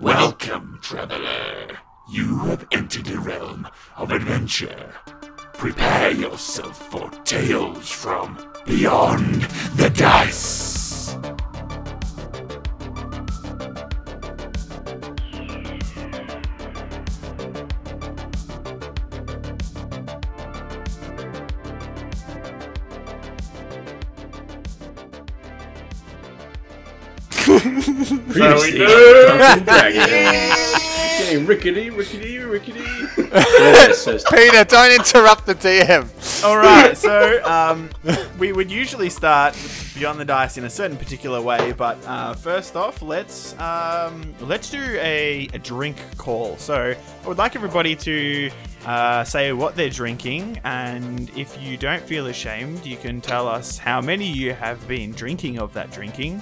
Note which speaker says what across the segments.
Speaker 1: Welcome, traveler. You have entered a realm of adventure. Prepare yourself for tales from beyond the dice.
Speaker 2: Previously,
Speaker 3: do.
Speaker 2: Drunken Getting rickety, rickety, rickety. Yeah,
Speaker 4: Peter, don't interrupt the DM.
Speaker 5: All right, so um, we would usually start Beyond the Dice in a certain particular way, but uh, first off, let's um, let's do a, a drink call. So I would like everybody to uh, say what they're drinking, and if you don't feel ashamed, you can tell us how many you have been drinking of that drinking.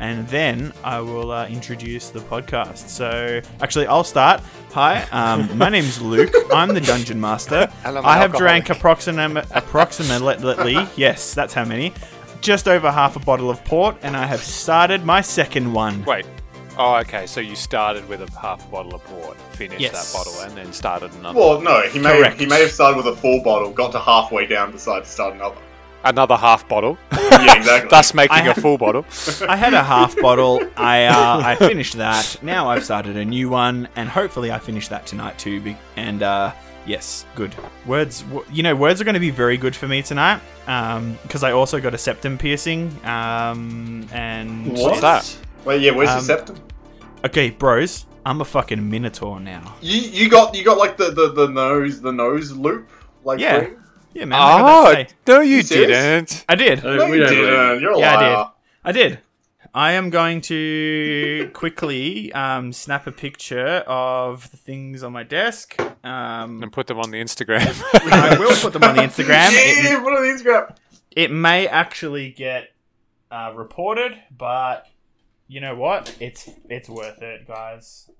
Speaker 5: And then I will uh, introduce the podcast. So, actually, I'll start. Hi, um, my name's Luke. I'm the dungeon master.
Speaker 4: And I'm an
Speaker 5: I have
Speaker 4: alcoholic.
Speaker 5: drank approximate, approximately, yes, that's how many, just over half a bottle of port, and I have started my second one.
Speaker 4: Wait. Oh, okay. So you started with a half bottle of port, finished
Speaker 5: Yes.
Speaker 4: that bottle, and then started another.
Speaker 3: Well, no, he may
Speaker 5: Correct.
Speaker 3: he may have started with a full bottle, got to halfway down, decided to start another.
Speaker 4: Another half bottle,
Speaker 3: Yeah, exactly.
Speaker 4: thus making
Speaker 5: I
Speaker 4: a
Speaker 5: ha-
Speaker 4: full bottle.
Speaker 5: I had a half bottle. I uh, I finished that. Now I've started a new one, and hopefully I finish that tonight too. be- And uh, yes, good words. w- You know, words are going to be very good for me tonight because I also got a septum piercing. Um, and
Speaker 4: What's that?
Speaker 3: Wait, yeah, where's
Speaker 5: Um,
Speaker 3: your septum?
Speaker 5: Okay, bros, I'm a fucking minotaur now.
Speaker 3: You you got you got like the, the, the nose the nose loop like
Speaker 5: Yeah.
Speaker 3: ring?
Speaker 5: Yeah, man. I got that
Speaker 4: Oh,
Speaker 5: today.
Speaker 4: no, you
Speaker 3: You
Speaker 4: didn't.
Speaker 5: I did.
Speaker 3: No,
Speaker 2: we
Speaker 3: you
Speaker 2: don't
Speaker 3: didn't.
Speaker 2: you.
Speaker 3: You're a
Speaker 5: Yeah, I
Speaker 3: liar.
Speaker 5: I did. I am going to quickly um, snap a picture of the things on my desk. Um,
Speaker 4: And put them on the Instagram.
Speaker 5: I will put them on the Instagram.
Speaker 3: Yeah,
Speaker 5: It,
Speaker 3: put on the Instagram.
Speaker 5: it may actually get uh, reported, but you know what? It's it's worth it, guys.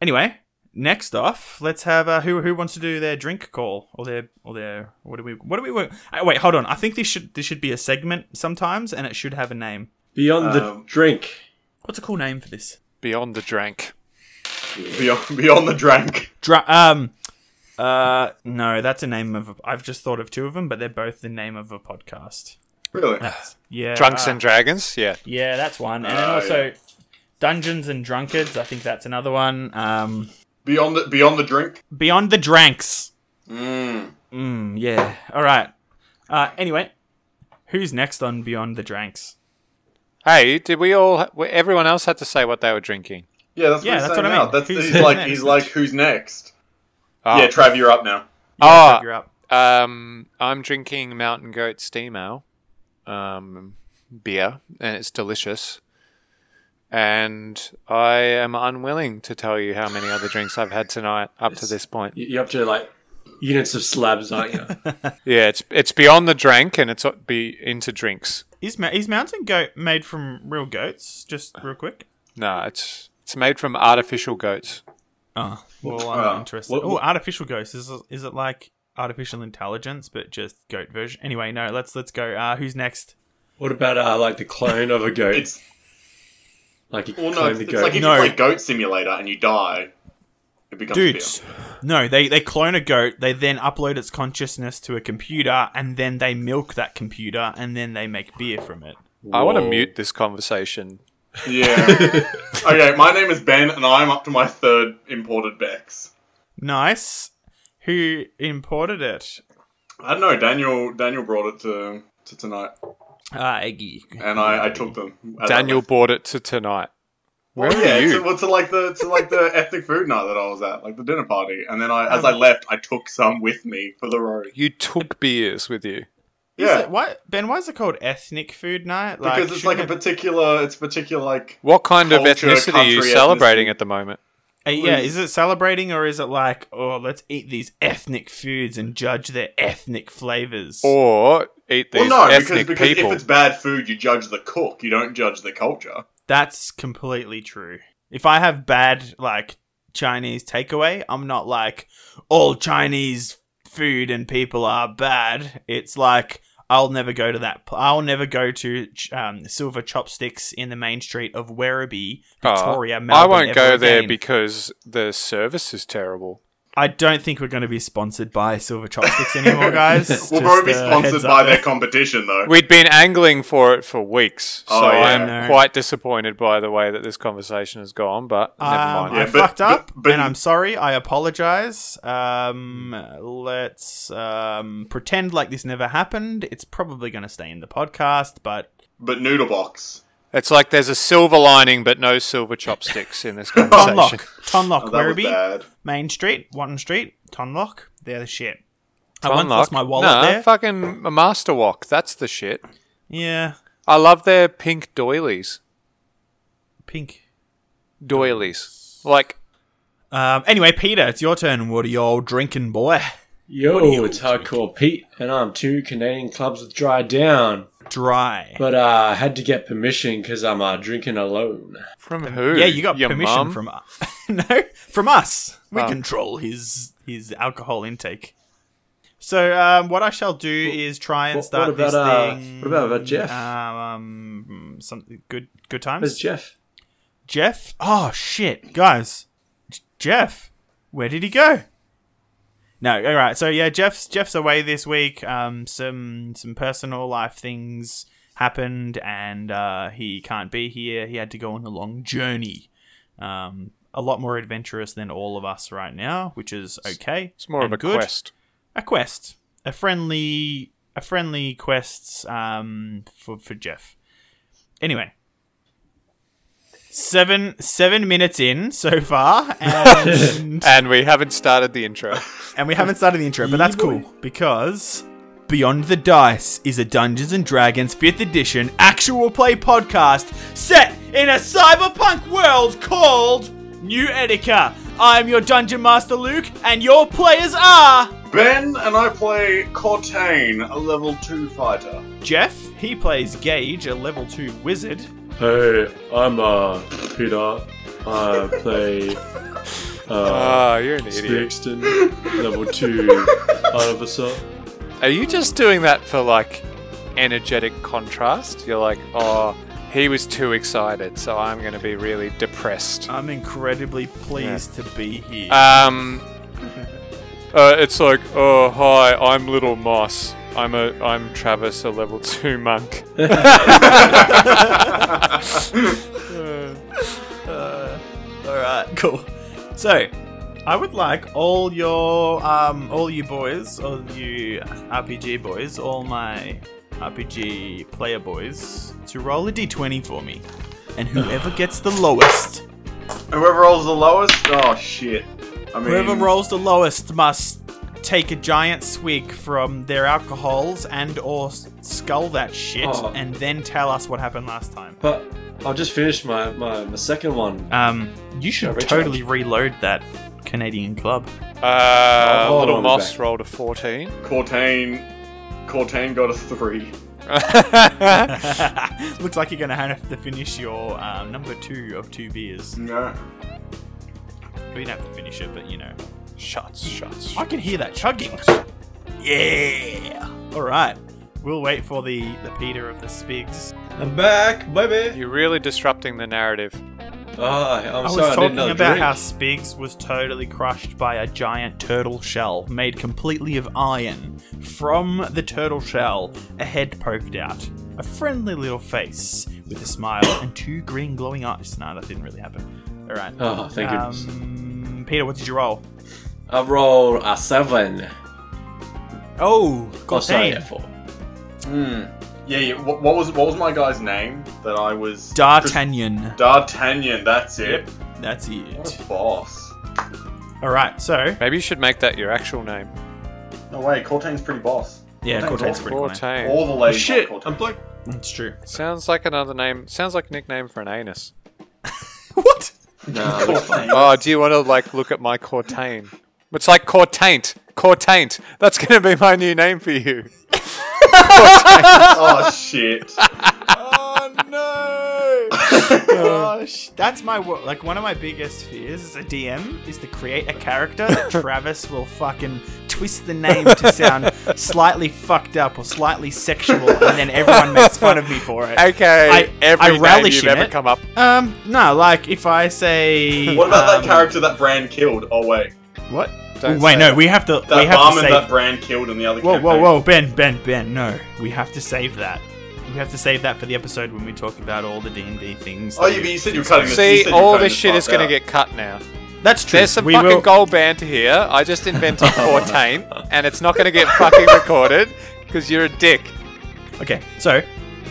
Speaker 5: Anyway, next off, let's have uh, who who wants to do their drink call or their or their what do we what do we uh, wait? Hold on. I think this should this should be a segment sometimes, and it should have a name.
Speaker 2: Beyond the
Speaker 3: Um,
Speaker 2: drink.
Speaker 5: What's a cool name for this?
Speaker 4: Beyond the drank.
Speaker 3: Beyond beyond the drank.
Speaker 5: Dra- um, uh, no, that's a name of. A, I've just thought of two of them, but they're both the name of a podcast.
Speaker 3: Really?
Speaker 5: Yeah,
Speaker 4: Drunks
Speaker 5: uh,
Speaker 4: and Dragons. Yeah.
Speaker 5: yeah, that's one, and then
Speaker 3: Oh,
Speaker 5: also
Speaker 3: yeah.
Speaker 5: Dungeons and Drunkards. I think that's another one. Um,
Speaker 3: Beyond the beyond the drink.
Speaker 5: Beyond the Dranks.
Speaker 3: Mm.
Speaker 5: Mm, yeah. All right. Uh, anyway, who's next on Beyond the Dranks?
Speaker 4: Hey, did we all? Everyone else had to say what they were drinking.
Speaker 3: Yeah, that's what
Speaker 5: Yeah,
Speaker 3: he's
Speaker 5: that's
Speaker 3: saying
Speaker 5: what I
Speaker 3: now.
Speaker 5: mean.
Speaker 3: That's
Speaker 5: Who's
Speaker 3: he's like
Speaker 5: next?
Speaker 3: he's like who's next?
Speaker 4: Oh,
Speaker 3: Yeah, Trav, you're up now.
Speaker 4: oh,
Speaker 5: You're up.
Speaker 4: Um, I'm drinking Mountain Goat Steam Ale, um, beer, and it's delicious. And I am unwilling to tell you how many other drinks I've had tonight up to this point.
Speaker 2: You- You're up to like units of slabs, aren't you?
Speaker 4: Yeah, it's it's beyond the drink, and it's be into drinks.
Speaker 5: Is Ma- is Mountain Goat made from real goats? Just real quick.
Speaker 4: No, it's it's made from artificial goats.
Speaker 5: Oh, well, I'm
Speaker 3: Uh,
Speaker 5: not interested. oh, artificial ghost. Is it, is it like artificial intelligence, but just goat version? Anyway, no. Let's let's go. Uh, who's next?
Speaker 2: what about uh, like the clone of a goat?
Speaker 3: It's
Speaker 2: like you
Speaker 3: well, no,
Speaker 2: clone
Speaker 3: it's,
Speaker 2: the
Speaker 3: it's
Speaker 2: goat.
Speaker 3: like if
Speaker 5: No.
Speaker 3: you play Goat Simulator and you die, it becomes
Speaker 5: Dudes,
Speaker 3: beer.
Speaker 5: no. They they clone a goat. They then upload its consciousness to a computer, and then they milk that computer, and then they make beer from it.
Speaker 4: I want to mute this conversation.
Speaker 3: Yeah. okay, my name is Ben, and I'm up to my third imported Beck's.
Speaker 5: Nice. Who imported it?
Speaker 3: I don't know. Daniel Daniel brought it to to tonight,
Speaker 5: Ah, Eggy.
Speaker 3: and I, I took them. I
Speaker 4: Daniel
Speaker 3: left.
Speaker 4: bought it to tonight. Where
Speaker 3: Well, yeah,
Speaker 4: you?
Speaker 3: To, well, to like the to like the ethnic food night that I was at, like the dinner party, and then I, as I left, I took some with me for the road.
Speaker 4: You took beers with you.
Speaker 5: Is
Speaker 3: Yeah,
Speaker 5: it, why, Ben, why is it called ethnic food night?
Speaker 3: because it's like a particular, it's particular like
Speaker 4: What kind of
Speaker 3: Culture,
Speaker 4: ethnicity are you celebrating
Speaker 3: ethnicity.
Speaker 4: at the moment?
Speaker 5: Uh, yeah, is it celebrating or is it like, oh, let's eat these ethnic foods and judge their ethnic flavors?
Speaker 4: Or eat these
Speaker 3: well, no, because
Speaker 4: ethnic
Speaker 3: because
Speaker 4: people?
Speaker 3: if it's bad food, you judge the cook, you don't judge the culture.
Speaker 5: That's completely true. If I have bad like Chinese takeaway, I'm not like all Chinese food and people are bad. It's like I'll never go to that. I'll never go to um, Silver Chopsticks in the main street of Werribee,
Speaker 4: Oh,
Speaker 5: Victoria,
Speaker 4: I won't go
Speaker 5: ever
Speaker 4: there because the service is terrible.
Speaker 5: I don't think we're going to be sponsored by Silver Chopsticks anymore, guys.
Speaker 3: We'll
Speaker 5: Just,
Speaker 3: probably be
Speaker 5: uh,
Speaker 3: sponsored by their competition, though.
Speaker 4: We'd been angling for it for weeks, so
Speaker 3: Oh, yeah.
Speaker 4: I'm
Speaker 5: No.
Speaker 4: quite disappointed by the way that this conversation has gone. But never
Speaker 5: Um,
Speaker 4: mind.
Speaker 5: I
Speaker 3: Yeah, but-
Speaker 5: fucked up,
Speaker 3: but- but-
Speaker 5: and I'm sorry. I apologize. Um, let's um, pretend like this never happened. It's probably going to stay in the podcast, but
Speaker 3: But Noodlebox.
Speaker 4: It's like there's a silver lining, but no silver chopsticks in this
Speaker 5: Tonlock,
Speaker 4: conversation.
Speaker 5: Tonlock,
Speaker 3: Oh, that was
Speaker 5: Werribee. Main Street, Watton Street, Tonlock. They're the shit. I once
Speaker 4: Tonlock?
Speaker 5: lost my wallet
Speaker 4: no,
Speaker 5: there.
Speaker 4: fucking Master Walk. That's the shit.
Speaker 5: yeah,
Speaker 4: I love their pink doilies.
Speaker 5: pink.
Speaker 4: Doilies. Like,
Speaker 5: Um, anyway, Peter, it's your turn. What are you all drinking, boy?
Speaker 2: Yo,
Speaker 5: What are you
Speaker 2: it's Hardcore Pete, and I'm two Canadian clubs with dry down.
Speaker 5: Dry.
Speaker 2: But uh, I had to get permission because I'm uh, drinking alone.
Speaker 4: from who?
Speaker 5: yeah, you got
Speaker 4: Your
Speaker 5: permission
Speaker 4: mum?
Speaker 5: from us. no, from us. We
Speaker 4: Oh.
Speaker 5: control his his alcohol intake. So um, what I shall do is try and
Speaker 2: what-
Speaker 5: start
Speaker 2: what about,
Speaker 5: this
Speaker 2: uh,
Speaker 5: thing.
Speaker 2: what about- about Jeff?
Speaker 5: Um, something good. Good times.
Speaker 2: Where's Jeff?
Speaker 5: Jeff? Oh shit, guys. J- Jeff, where did he go? No, all right. So yeah, Jeff's Jeff's away this week. Um, some some personal life things happened, and uh, he can't be here. He had to go on a long journey. Um, a lot more adventurous than all of us right now, which is okay.
Speaker 4: It's more of a
Speaker 5: good.
Speaker 4: quest.
Speaker 5: A quest, a friendly, a friendly quest um, for for Jeff. Anyway, seven seven minutes in so far, and
Speaker 4: And we haven't started the intro.
Speaker 5: and we haven't started the intro, but that's cool because Beyond the Dice is a Dungeons and Dragons 5th edition actual play podcast set in a cyberpunk world called New Etica. I'm your Dungeon Master Luke, and your players are
Speaker 3: Ben and I play Cortain, a level 2 fighter.
Speaker 5: Jeff. He plays Gage, a level 2 wizard.
Speaker 2: Hey, I'm uh Peter. I play uh
Speaker 4: Oh, you're an idiot.
Speaker 2: Spixton, level two officer.
Speaker 4: Are you just doing that for like energetic contrast? You're like, oh, he was too excited, so I'm going to be really depressed.
Speaker 5: I'm incredibly pleased to be here.
Speaker 4: Um, uh, it's like, oh, hi, I'm Little Moss. I'm a, I'm Travis, a level two monk.
Speaker 5: Uh, all right, cool. So, I would like all your, um, all you boys, all you RPG boys, all my RPG player boys, to roll a d20 for me, and whoever gets the lowest,
Speaker 3: Whoever rolls the lowest, oh shit. I mean,
Speaker 5: whoever rolls the lowest must take a giant swig from their alcohols and or skull that shit,
Speaker 2: Oh.
Speaker 5: and then tell us what happened last time.
Speaker 2: But I'll just finish my, my, my second one.
Speaker 5: Um, you should
Speaker 2: recharge.
Speaker 5: totally reload that Canadian club.
Speaker 4: Uh,
Speaker 2: hold
Speaker 4: Little Moss
Speaker 2: back.
Speaker 4: rolled a 14.
Speaker 3: Cortain, Cortain got a 3.
Speaker 5: Looks like you're gonna have to finish your um, number two of two beers.
Speaker 3: No.
Speaker 5: We don't have to finish it, but you know.
Speaker 4: Shots, shots.
Speaker 5: I can hear that chugging. Yeah. All right. We'll wait for the the Peter of the Spigs.
Speaker 2: I'm back, baby.
Speaker 4: You're really disrupting the narrative.
Speaker 2: Oh, I'm
Speaker 5: I was
Speaker 2: sorry, I
Speaker 5: talking
Speaker 2: didn't know
Speaker 5: about
Speaker 2: drink.
Speaker 5: how Spigs was totally crushed by a giant turtle shell made completely of iron. From the turtle shell, a head poked out, a friendly little face with a smile, and two green glowing eyes. No, that didn't really happen. All right.
Speaker 2: Oh, thank goodness.
Speaker 5: Um, Peter, what did you roll?
Speaker 2: I rolled a seven.
Speaker 5: Oh,
Speaker 2: Oh, sorry,
Speaker 5: Cortain.
Speaker 2: yeah, four.
Speaker 3: Hmm. Yeah, yeah. What, what was what was my guy's name that I was?
Speaker 5: D'Artagnan.
Speaker 3: D'Artagnan. That's it.
Speaker 5: That's
Speaker 3: What
Speaker 5: it.
Speaker 3: a boss.
Speaker 5: All right. So
Speaker 4: Maybe you should make that your actual name.
Speaker 3: No way, Cortain's pretty boss.
Speaker 5: yeah,
Speaker 3: Cortain's
Speaker 5: Cortain's
Speaker 3: awesome.
Speaker 5: pretty cool. name.
Speaker 4: Cortain.
Speaker 3: All the
Speaker 2: Oh,
Speaker 3: ladies
Speaker 2: shit, I'm
Speaker 3: Cortain.
Speaker 2: black.
Speaker 5: It's true.
Speaker 4: Sounds like another name. Sounds like a nickname for an anus.
Speaker 5: what?
Speaker 2: No.
Speaker 4: Oh, do you want to like look at my Cortain? It's like Cortaint. Cortaint. That's gonna be my new name for you.
Speaker 3: oh shit.
Speaker 5: Oh no! oh gosh, that's my wo- like one of my biggest fears as a DM is to create a character that Travis will fucking twist the name to sound slightly fucked up or slightly sexual, and then everyone makes fun of me for it.
Speaker 4: Okay,
Speaker 5: I-
Speaker 4: every
Speaker 5: I
Speaker 4: name
Speaker 5: relish
Speaker 4: you've
Speaker 5: in
Speaker 4: ever
Speaker 5: it.
Speaker 4: come up.
Speaker 5: Um, no, like if I say,
Speaker 3: What about
Speaker 5: um,
Speaker 3: that character that Brand killed? Oh wait,
Speaker 5: What?
Speaker 4: Don't
Speaker 5: Wait,
Speaker 4: say
Speaker 5: no,
Speaker 4: that.
Speaker 5: we have to.
Speaker 3: that
Speaker 5: we have to
Speaker 3: barman
Speaker 5: save.
Speaker 3: that Brand killed in the other
Speaker 5: Whoa, whoa,
Speaker 3: campaign.
Speaker 5: whoa, Ben, Ben, Ben, no. We have to save that. We have to save that for the episode when we talk about all the D&D things.
Speaker 3: Oh,
Speaker 5: that
Speaker 3: yeah, but you said you were cutting
Speaker 4: See,
Speaker 3: said you
Speaker 4: all this shit is going to get cut now.
Speaker 5: That's true.
Speaker 4: There's some
Speaker 5: we
Speaker 4: fucking
Speaker 5: will...
Speaker 4: gold banter here. I just invented Fortain, and it's not going to get fucking recorded because you're a dick.
Speaker 5: Okay, so,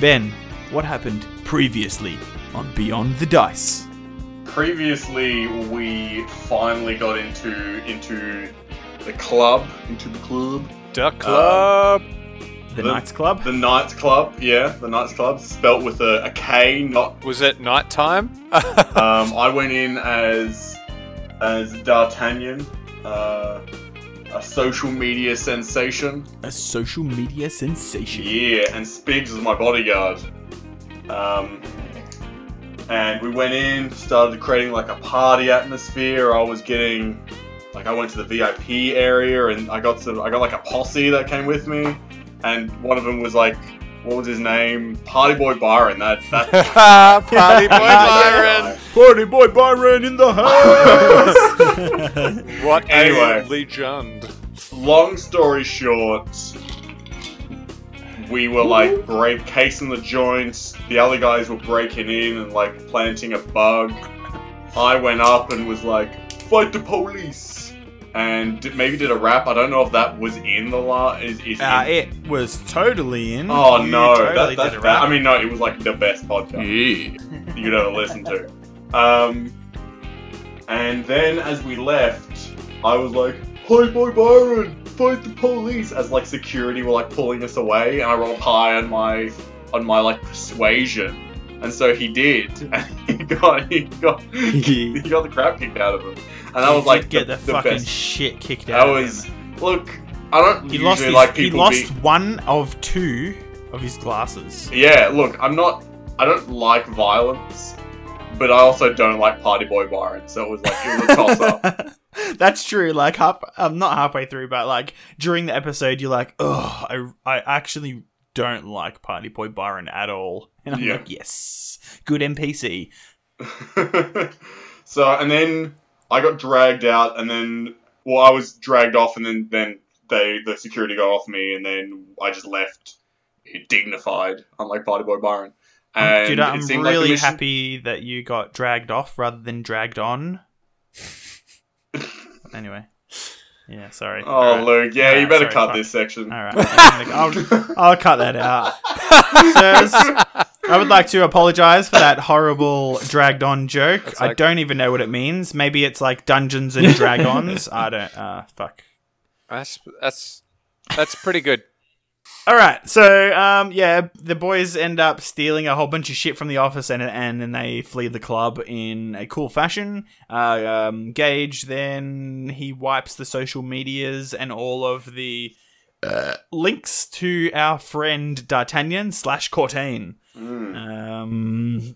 Speaker 5: Ben, what happened previously on Beyond the Dice?
Speaker 3: Previously, we finally got into into the club, into the club,
Speaker 4: Duck Club.
Speaker 5: The,
Speaker 3: The-
Speaker 5: Knights Club?
Speaker 3: the Knights Club. Yeah, the Knights Club, spelt with a, a K, not
Speaker 4: Was it nighttime?
Speaker 3: Um, I went in as as D'Artagnan, uh, a social media sensation.
Speaker 5: A social media sensation.
Speaker 3: Yeah, and Spigs was my bodyguard. Um, and we went in, started creating like a party atmosphere. I was getting, like, I went to the VIP area, and I got to, I got like a posse that came with me, and one of them was like, what was his name? Party Boy Byron. That that.
Speaker 4: Party boy Byron.
Speaker 5: Party boy Byron in the house!
Speaker 4: What
Speaker 3: Anyway.
Speaker 4: a legend.
Speaker 3: long story short, we were like break casing the joints. The other guys were breaking in and like planting a bug. I went up and was like, "Fight the police!" and did, maybe did a rap. I don't know if that was in the la. Is, is
Speaker 5: uh,
Speaker 3: in-
Speaker 5: it was totally in.
Speaker 3: Oh
Speaker 5: You
Speaker 3: no,
Speaker 5: totally
Speaker 3: that,
Speaker 5: did
Speaker 3: that,
Speaker 5: a
Speaker 3: that. I mean, no, it was like the best podcast
Speaker 2: Yeah.
Speaker 3: you'd ever listen to. Um, and then as we left, I was like, "Hi, boy Byron, fight the police!" As like security were like pulling us away, and I rolled high on my on my like persuasion, and so he did, and he got he got he got the crap kicked out of him, and that was like
Speaker 5: get
Speaker 3: the,
Speaker 5: the,
Speaker 3: the
Speaker 5: fucking
Speaker 3: best.
Speaker 5: shit kicked out. of
Speaker 3: was
Speaker 5: him.
Speaker 3: look. I don't
Speaker 5: He
Speaker 3: usually
Speaker 5: lost. His,
Speaker 3: like
Speaker 5: he lost
Speaker 3: be-
Speaker 5: one of two of his glasses.
Speaker 3: Yeah, look, I'm not. I don't like violence, but I also don't like Party Boy Byron. So it was like it was a toss up.
Speaker 5: That's true. Like half, um, not halfway through, but like during the episode, you're like, oh, I, I actually don't like Party Boy Byron at all, and I'm
Speaker 3: Yeah.
Speaker 5: like, yes, good NPC.
Speaker 3: so and then I got dragged out, and then well, I was dragged off, and then then they the security got off me, and then I just left dignified, unlike Party Boy Byron. And
Speaker 5: Dude, I'm
Speaker 3: seemed like
Speaker 5: really
Speaker 3: mission-
Speaker 5: happy that you got dragged off rather than dragged on. Anyway, yeah, sorry.
Speaker 3: Oh,
Speaker 5: Alright.
Speaker 3: Luke, yeah, you better
Speaker 5: sorry,
Speaker 3: cut
Speaker 5: fuck.
Speaker 3: this section.
Speaker 5: All right, I'll, I'll cut that out. Sirs, I would like to apologize for that horrible dragged on joke.
Speaker 4: It's
Speaker 5: I don't even know what it means. Maybe it's like Dungeons and Dragons. I don't. Uh, fuck.
Speaker 4: That's that's that's pretty good.
Speaker 5: All right, so um, yeah, the boys end up stealing a whole bunch of shit from the office, and and then they flee the club in a cool fashion. Uh, um, Gage then he wipes the social medias and all of the uh, links to our friend D'Artagnan slash Cortain.
Speaker 3: Mm.
Speaker 5: Um,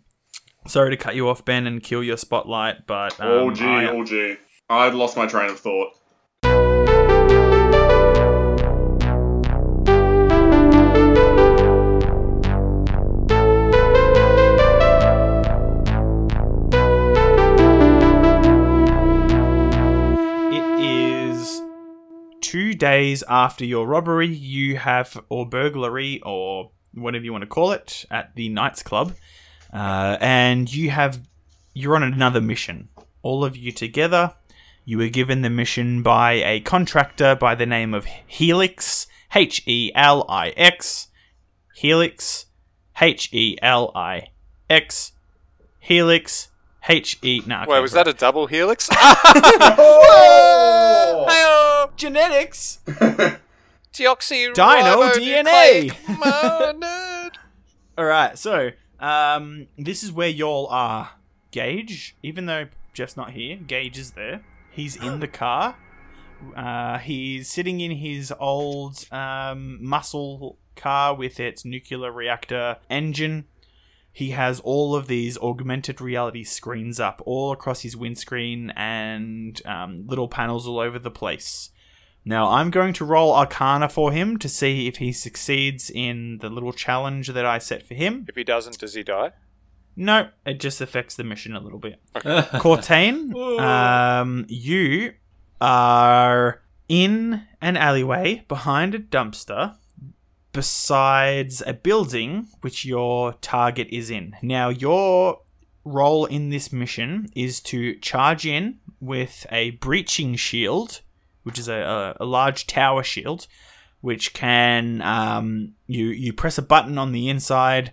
Speaker 5: sorry to cut you off, Ben, and kill your spotlight, but um,
Speaker 3: oh gee,
Speaker 5: I-
Speaker 3: oh gee. I'd lost my train of thought.
Speaker 5: Two days after your robbery. You have, or burglary, or whatever you want to call it, at the Knights Club, uh, and you have you're on another mission. All of you together. You were given the mission by a contractor by the name of Helix, H E L I X, Helix, H E L I X, Helix, H E. Nah,
Speaker 4: Wait, was that a double helix?
Speaker 3: Oh!
Speaker 4: Hey-oh!
Speaker 5: genetics?
Speaker 4: Deoxy
Speaker 5: Dino DNA. All right, so um, this is where y'all are. Gage, even though Jeff's not here, Gage is there. He's in the car. Uh, he's sitting in his old um, muscle car with its nuclear reactor engine. He has all of these augmented reality screens up all across his windscreen and um, little panels all over the place. Now, I'm going to roll Arcana for him to see if he succeeds in the little challenge that I set for him.
Speaker 4: If he doesn't, does he die?
Speaker 5: No, it just affects the mission a little bit. Cortain, um, you are in an alleyway behind a dumpster besides a building which your target is in. Now, your role in this mission is to charge in with a breaching shield, which is a, a, large tower shield, which can um, you you press a button on the inside,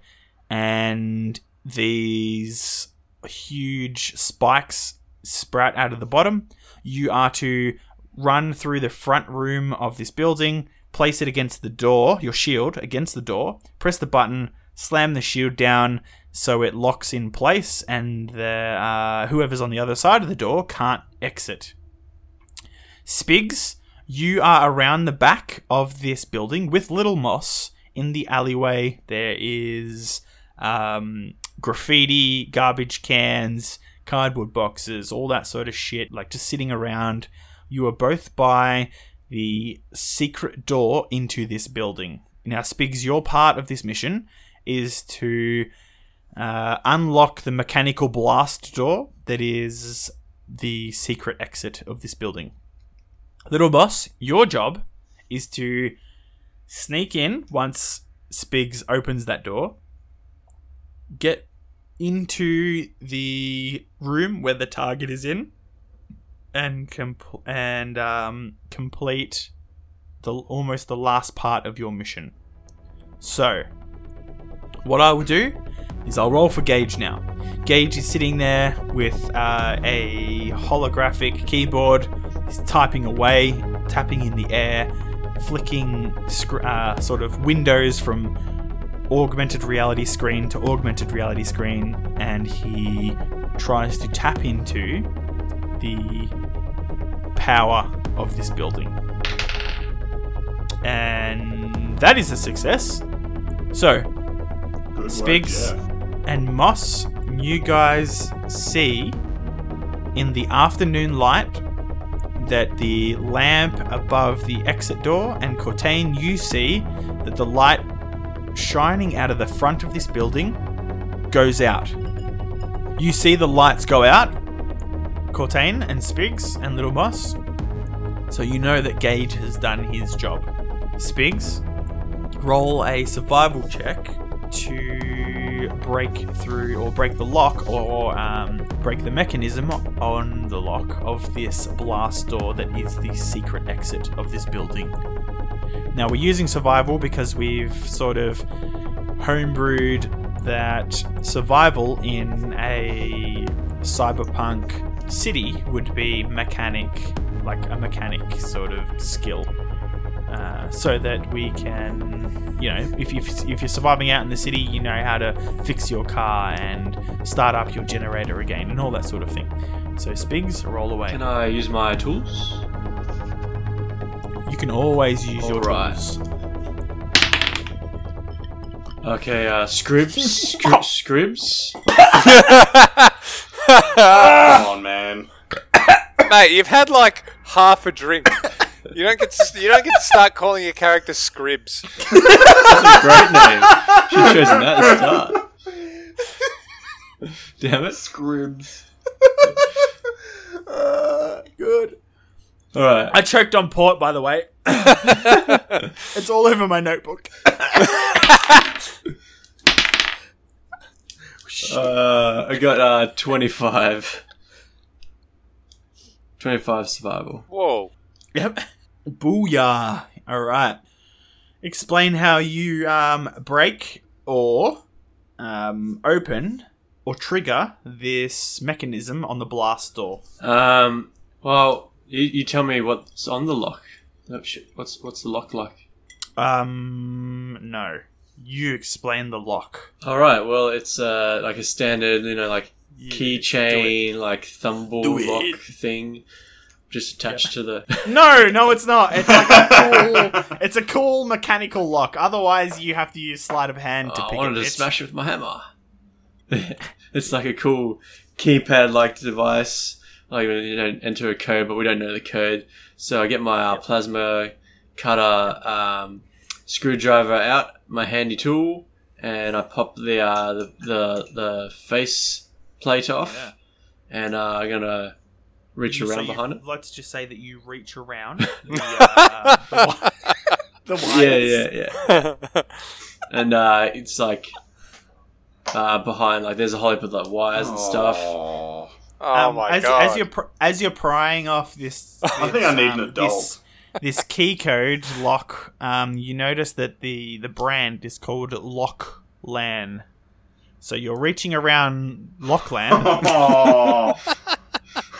Speaker 5: and these huge spikes sprout out of the bottom. You are to run through the front room of this building, place it against the door, your shield against the door, press the button, slam the shield down so it locks in place, and the uh, whoever's on the other side of the door can't exit. Spigs, you are around the back of this building with Little Moss in the alleyway. There is um, graffiti, garbage cans, cardboard boxes, all that sort of shit, like just sitting around. You are both by the secret door into this building. Now, Spigs, your part of this mission is to uh, unlock the mechanical blast door that is the secret exit of this building. Little boss, your job is to sneak in once Spigs opens that door, get into the room where the target is in, and compl- and um, complete the almost the last part of your mission. So, what I will do is I'll roll for Gage now. Gage is sitting there with uh, a holographic keyboard. He's typing away, tapping in the air, flicking sc- uh, sort of windows from augmented reality screen to augmented reality screen, and he tries to tap into the power of this building. And that is a success. So,
Speaker 3: Good work,
Speaker 5: Spigs and Moss, you guys see in the afternoon light that the lamp above the exit door, and Cortain, you see that the light shining out of the front of this building goes out. You see the lights go out, Cortain and Spigs and Little Moss. So you know that Gage has done his job. Spigs, roll a survival check to break through or break the lock or um, break the mechanism on the lock of this blast door that is the secret exit of this building. Now we're using survival because we've sort of homebrewed that survival in a cyberpunk city would be mechanic, like a mechanic sort of skill. Uh, so that we can, you know, if, if, if you're surviving out in the city, you know how to fix your car and start up your generator again and all that sort of thing. So, Spigs, roll away.
Speaker 2: Can I use my tools?
Speaker 5: You can always use your
Speaker 2: Alright.
Speaker 5: tools.
Speaker 2: Okay, uh, scribs, scri- scribs.
Speaker 3: Come on, man.
Speaker 4: Mate, you've had like half a drink. You don't get to, you don't get to start calling your character Scribs.
Speaker 2: That's a great name. Should have chosen that at the start. Damn it.
Speaker 3: Scribs.
Speaker 5: good.
Speaker 2: Alright.
Speaker 5: I choked on port, by the way. it's all over my notebook.
Speaker 2: Uh, I got uh, 25. 25 survival.
Speaker 4: Whoa.
Speaker 5: Yep. Booyah. All right. Explain how you um, break or um, open or trigger this mechanism on the blast door.
Speaker 2: Um, well, you, you tell me what's on the lock. Oh, shit. What's what's the lock like?
Speaker 5: Um, no. You explain the lock.
Speaker 2: All right. Well, it's uh like a standard, you know, like
Speaker 5: Yeah,
Speaker 2: keychain, like thumble
Speaker 5: Do it.
Speaker 2: lock thing, just attached to the.
Speaker 5: No, no, it's not. It's like a cool. it's a cool mechanical lock. Otherwise, you have to use sleight of hand to
Speaker 2: Oh, I
Speaker 5: pick
Speaker 2: wanted
Speaker 5: it.
Speaker 2: to smash it with my hammer. it's like a cool keypad-like device. Like you know, enter a code, but we don't know the code. So I get my uh, plasma cutter um, screwdriver out, my handy tool, and I pop the uh, the, the the face plate off,
Speaker 5: Yeah.
Speaker 2: and uh, I'm gonna reach
Speaker 5: You- so
Speaker 2: around
Speaker 5: you-
Speaker 2: behind it.
Speaker 5: Let's just say that you reach around the, uh, the, wi- the wires.
Speaker 2: Yeah, yeah, yeah. and uh, it's like uh, behind, like there's a whole heap of like wires and stuff.
Speaker 3: Aw.
Speaker 4: oh
Speaker 5: Um,
Speaker 4: my
Speaker 5: as,
Speaker 4: god!
Speaker 5: As you're pr- as you're prying off this,
Speaker 3: I think I need an
Speaker 5: um,
Speaker 3: adult.
Speaker 5: This, this key code lock. Um, you notice that the the brand is called Locklan. So you're reaching around Lockland.
Speaker 3: Aw.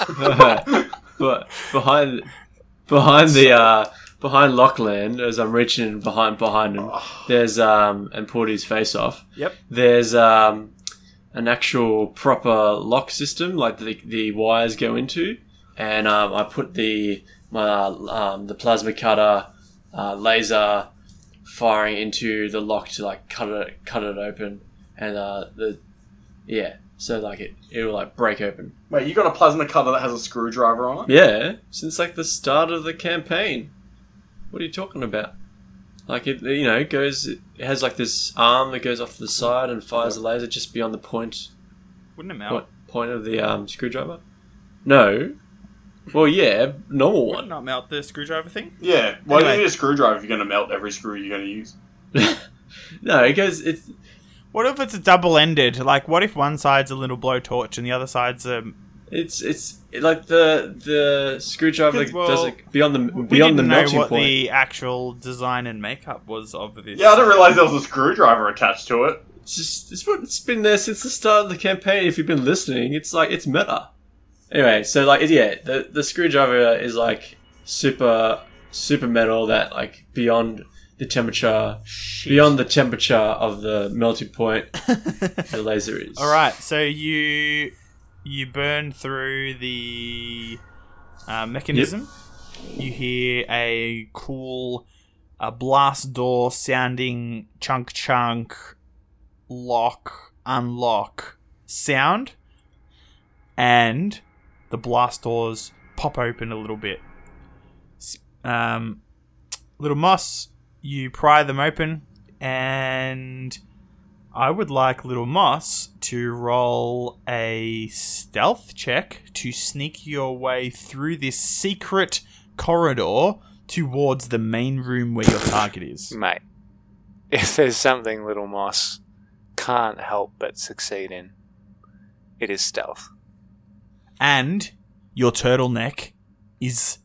Speaker 2: but behind behind the uh, behind Lockland, as I'm reaching behind behind him, there's um and pulled his face off.
Speaker 5: Yep.
Speaker 2: There's um an actual proper lock system, like the the wires go into, and um, I put the my um, the plasma cutter uh, laser firing into the lock to like cut it cut it open, and uh, the yeah, so like it it will like break open.
Speaker 3: Wait, you got a plasma cutter that has a screwdriver on it?
Speaker 2: Yeah, since like the start of the campaign. What are you talking about? Like it, you know, it goes. It has like this arm that goes off to the side and fires a laser just beyond the point
Speaker 5: Wouldn't it melt?
Speaker 2: point, point of the um, screwdriver. No. Well, yeah, normal
Speaker 5: Would
Speaker 2: one.
Speaker 5: not melt the screwdriver thing?
Speaker 3: Yeah. Why do you
Speaker 5: Anyway.
Speaker 3: need a screwdriver if you're going to melt every screw you're going to use?
Speaker 2: no, it goes. It's
Speaker 5: What if it's a double ended? Like, what if one side's a little blowtorch and the other side's a.
Speaker 2: it's it's like the the screwdriver
Speaker 5: Well,
Speaker 2: does it beyond the
Speaker 5: We
Speaker 2: beyond the
Speaker 5: didn't know
Speaker 2: melting
Speaker 5: what
Speaker 2: point.
Speaker 5: the actual design and makeup was of this.
Speaker 3: Yeah, I didn't realize there was a screwdriver attached to it.
Speaker 2: It's just it's, what- it's been there since the start of the campaign. If you've been listening, it's like it's meta. Anyway, so like yeah, the the screwdriver is like super super metal that like beyond the temperature beyond the temperature of the melting point the laser is.
Speaker 5: All right, so you you burn through the uh, mechanism. You hear a cool, a blast door sounding chunk chunk, lock unlock sound, and the blast doors pop open a little bit. Um, little moss, you pry them open, and I would like Little Moss to roll a stealth check to sneak your way through this secret corridor towards the main room where your target is.
Speaker 4: Mate, if there's something Little Moss can't help but succeed in, it is stealth.
Speaker 5: And your turtleneck is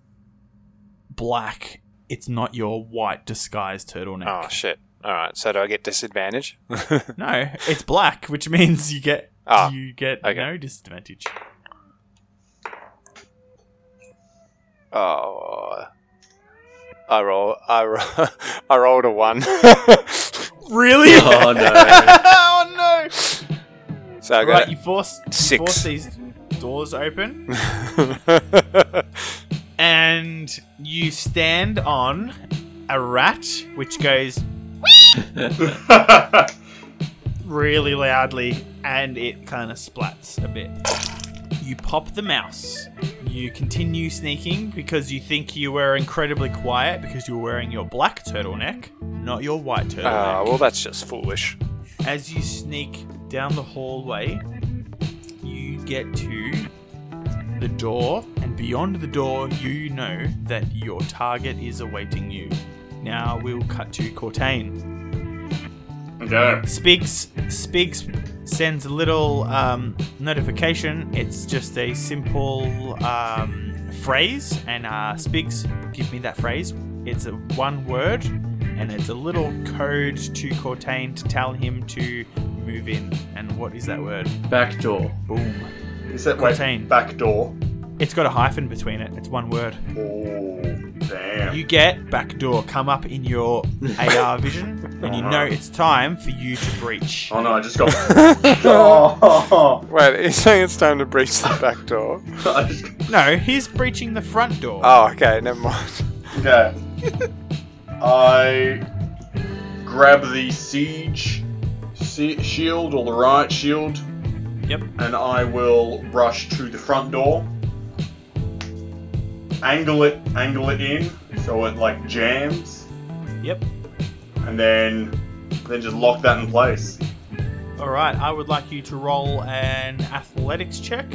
Speaker 5: black. It's not your white disguised turtleneck.
Speaker 4: Oh shit! All right, so do I get disadvantage?
Speaker 5: No, it's black, which means you get
Speaker 4: Ah,
Speaker 5: you get
Speaker 4: okay.
Speaker 5: no disadvantage.
Speaker 4: oh, I roll. I roll. I rolled a one.
Speaker 5: Really?
Speaker 2: Oh no.
Speaker 5: oh no!
Speaker 4: so I
Speaker 5: Right,
Speaker 4: got
Speaker 5: you force, you
Speaker 4: Six.
Speaker 5: force these doors open, and you stand on a rat, which goes really loudly, and it kind of splats a bit. You pop the mouse. You continue sneaking because you think you were incredibly quiet because you were wearing your black turtleneck, not your white turtleneck.
Speaker 4: Ah, well, that's just foolish.
Speaker 5: As you sneak down the hallway, get to the door, and beyond the door, you know that your target is awaiting you. Now we'll cut to Cortain.
Speaker 3: okay.
Speaker 5: Spigs Spigs sends a little um, notification. It's just a simple um, phrase, and uh, Spigs, give me that phrase. It's a one word, and it's a little code to Cortain to tell him to move in. And what is that word?
Speaker 2: Back door.
Speaker 5: Boom.
Speaker 3: You said, wait,
Speaker 5: Contain.
Speaker 3: back door.
Speaker 5: It's got a hyphen between it. It's one word.
Speaker 3: Oh, damn.
Speaker 5: You get backdoor come up in your AR vision, and you uh-huh. know it's time for you to breach.
Speaker 3: Oh no, I just got. oh,
Speaker 4: Wait, are you saying it's time to breach the back door?
Speaker 3: I just...
Speaker 5: No, he's breaching the front door.
Speaker 4: Oh, okay, never mind.
Speaker 3: Okay. I grab the siege si- shield or the riot shield
Speaker 5: Yep.
Speaker 3: and I will rush to the front door. Angle it, angle it in so it like jams,
Speaker 5: Yep.
Speaker 3: and then then just lock that in place.
Speaker 5: All right. I would like you to roll an athletics check,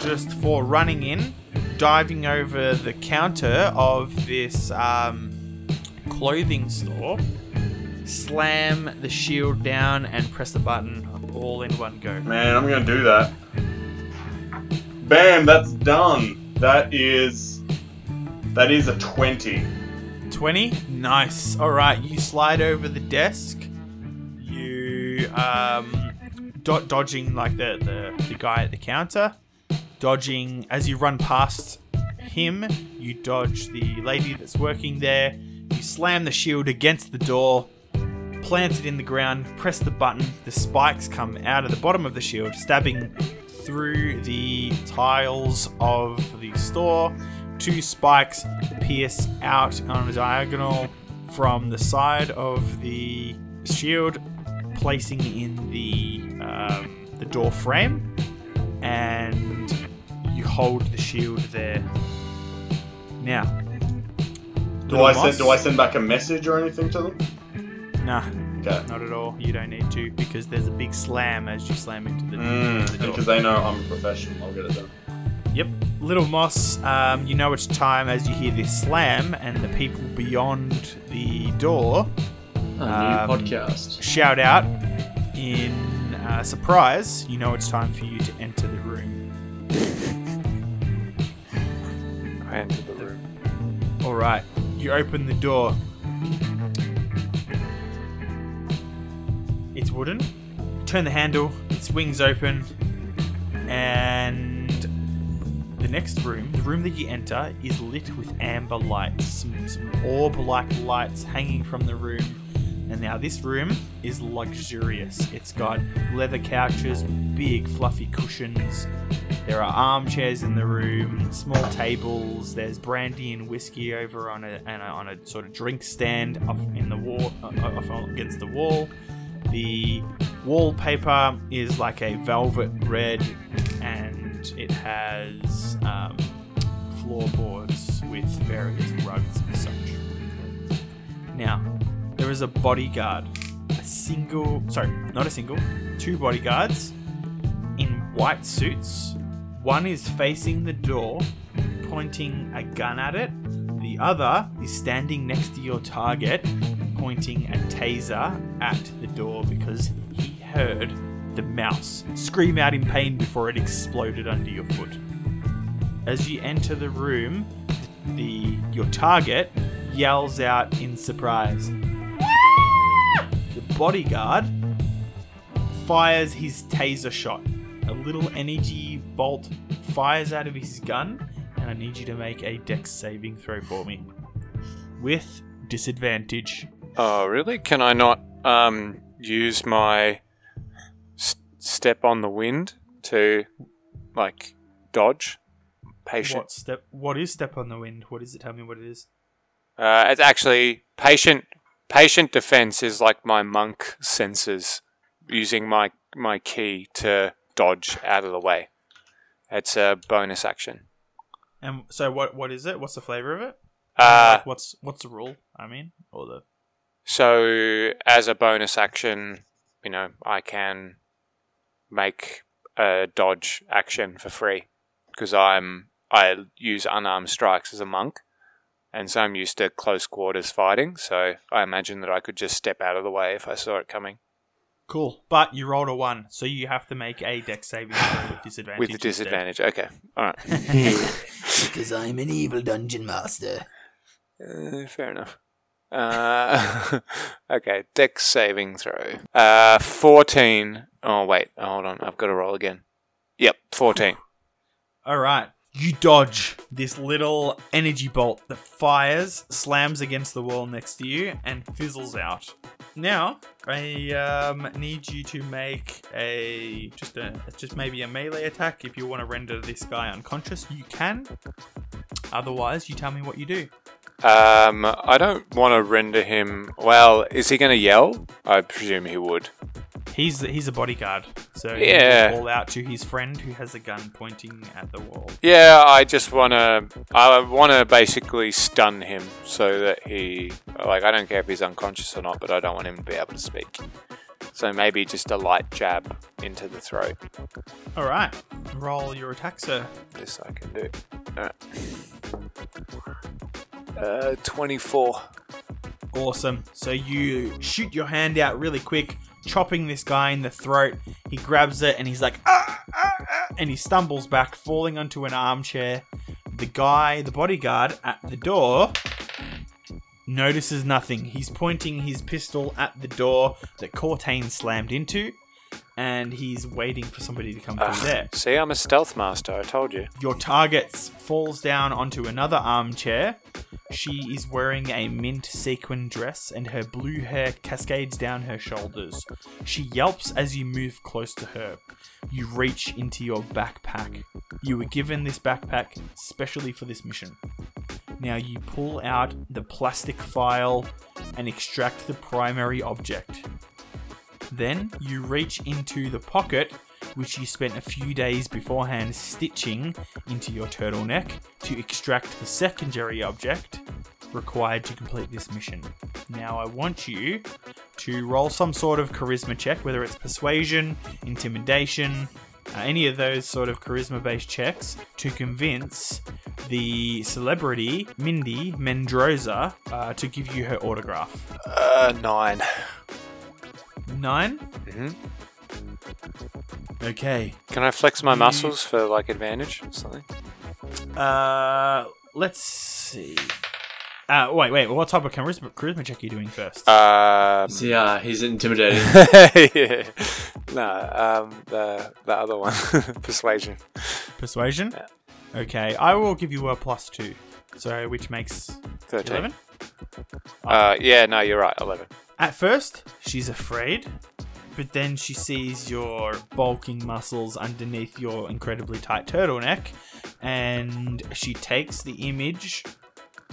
Speaker 5: just for running in, diving over the counter of this um, clothing store, slam the shield down, and press the button all in one go.
Speaker 3: Man, I'm gonna do that. Bam, that's done. That is that is a twenty.
Speaker 5: 20 nice all right you slide over the desk you um do- dodging like the, the the guy at the counter dodging as you run past him you dodge the lady that's working there you slam the shield against the door plant it in the ground press the button the spikes come out of the bottom of the shield stabbing through the tiles of the store two spikes pierce out on a diagonal from the side of the shield, placing in the um, the door frame, and you hold the shield there. Now,
Speaker 3: Do I send do I send back a message or anything to them?
Speaker 5: Nah,
Speaker 3: Okay.
Speaker 5: not at all. You don't need to because there's a big slam as you slam into the,
Speaker 3: Mm,
Speaker 5: the door.
Speaker 3: because they know I'm a professional. I'll get it done.
Speaker 5: Yep. Little Moss, um, you know it's time as you hear this slam, and the people beyond the door
Speaker 2: A new
Speaker 5: Um,
Speaker 2: podcast.
Speaker 5: shout out in uh, surprise. You know it's time for you to enter the room.
Speaker 4: I enter the room.
Speaker 5: All right. You open the door. It's wooden. Turn the handle. It swings open, and the next room, the room that you enter, is lit with amber lights, some, some orb-like lights hanging from the room. And now this room is luxurious. It's got leather couches big fluffy cushions. There are armchairs in the room, small tables. There's brandy and whiskey over on a, a on a sort of drink stand up in the wall, uh, uh, against the wall. The wallpaper is like a velvet red, and it has um, floorboards with various rugs and such. Now, there is a bodyguard, a single, sorry, not a single, two bodyguards in white suits. One is facing the door, pointing a gun at it. The other is standing next to your target, pointing a taser at the door because he heard the mouse scream out in pain before it exploded under your foot. As you enter the room, the your target yells out in surprise. The bodyguard fires his taser shot. A little energy bolt fires out of his gun, and I need you to make a dex saving throw for me. With disadvantage.
Speaker 4: Oh, really? Can I not um, use my s- step on the wind to, like, dodge? Patient.
Speaker 5: What step what is step on the wind? What is it? Tell me what it is.
Speaker 4: Uh, it's actually patient. Patient defense is like my monk senses, using my my ki to dodge out of the way. It's a bonus action.
Speaker 5: And so what what is it? What's the flavor of it?
Speaker 4: Uh,
Speaker 5: Like, what's what's the rule? I mean, or the
Speaker 4: So, as a bonus action, you know, I can make a dodge action for free because I'm I use unarmed strikes as a monk, and so I'm used to close quarters fighting. So I imagine that I could just step out of the way if I saw it coming
Speaker 5: cool. But you rolled a one, so you have to make a dex saving throw with disadvantage.
Speaker 4: with the
Speaker 5: instead.
Speaker 4: disadvantage. Okay, all right,
Speaker 6: because I'm an evil dungeon master.
Speaker 4: uh, fair enough. Uh, okay, dex saving throw. Uh, fourteen. Oh wait, hold on. I've got to roll again. Yep, fourteen.
Speaker 5: All right. You dodge this little energy bolt that fires, slams against the wall next to you, and fizzles out. Now, I um, need you to make a just a just maybe a melee attack. If you want to render this guy unconscious, you can. Otherwise, you tell me what you do.
Speaker 4: Um, I don't want to render him. Well, is he going to yell? I presume he would.
Speaker 5: He's he's a bodyguard, so
Speaker 4: Yeah.
Speaker 5: he call out to his friend who has a gun pointing at the wall.
Speaker 4: Yeah, I just wanna, I wanna basically stun him so that he, like, I don't care if he's unconscious or not, but I don't want him to be able to speak. So maybe just a light jab into the throat.
Speaker 5: All right, roll your attack, sir.
Speaker 4: This I can do. Alright. Uh, 24.
Speaker 5: Awesome. So you shoot your hand out really quick, chopping this guy in the throat. He grabs it and he's like, ah, ah, ah, and he stumbles back, falling onto an armchair. The guy, the bodyguard at the door, notices nothing. He's pointing his pistol at the door that Cortain slammed into, and he's waiting for somebody to come ah, through there.
Speaker 4: See, I'm a stealth master, I told you.
Speaker 5: Your target falls down onto another armchair. She is wearing a mint sequin dress and her blue hair cascades down her shoulders. She yelps as you move close to her. You reach into your backpack. You were given this backpack specially for this mission. Now you pull out the plastic file and extract the primary object. Then you reach into the pocket, which you spent a few days beforehand stitching into your turtleneck to extract the secondary object required to complete this mission. Now, I want you to roll some sort of charisma check, whether it's persuasion, intimidation, uh, any of those sort of charisma based checks, to convince the celebrity, Mindy Mendoza, uh, to give you her autograph.
Speaker 4: Uh, 9.
Speaker 5: Nine?
Speaker 4: Mhm.
Speaker 5: Okay.
Speaker 4: Can I flex my
Speaker 5: You-
Speaker 4: muscles for, like, advantage or something?
Speaker 5: Uh, let's see. Uh, wait, wait. What type of charisma, charisma check are you doing first?
Speaker 4: Um,
Speaker 2: So yeah, he's intimidating.
Speaker 4: yeah. No, um, the, the other one. Persuasion.
Speaker 5: Persuasion.
Speaker 4: yeah.
Speaker 5: Okay, I will give you a plus two. So, which makes
Speaker 4: 13.
Speaker 5: eleven.
Speaker 4: Uh, yeah, no, you're right, 11.
Speaker 5: At first, she's afraid, but then she sees your bulking muscles underneath your incredibly tight turtleneck, and she takes the image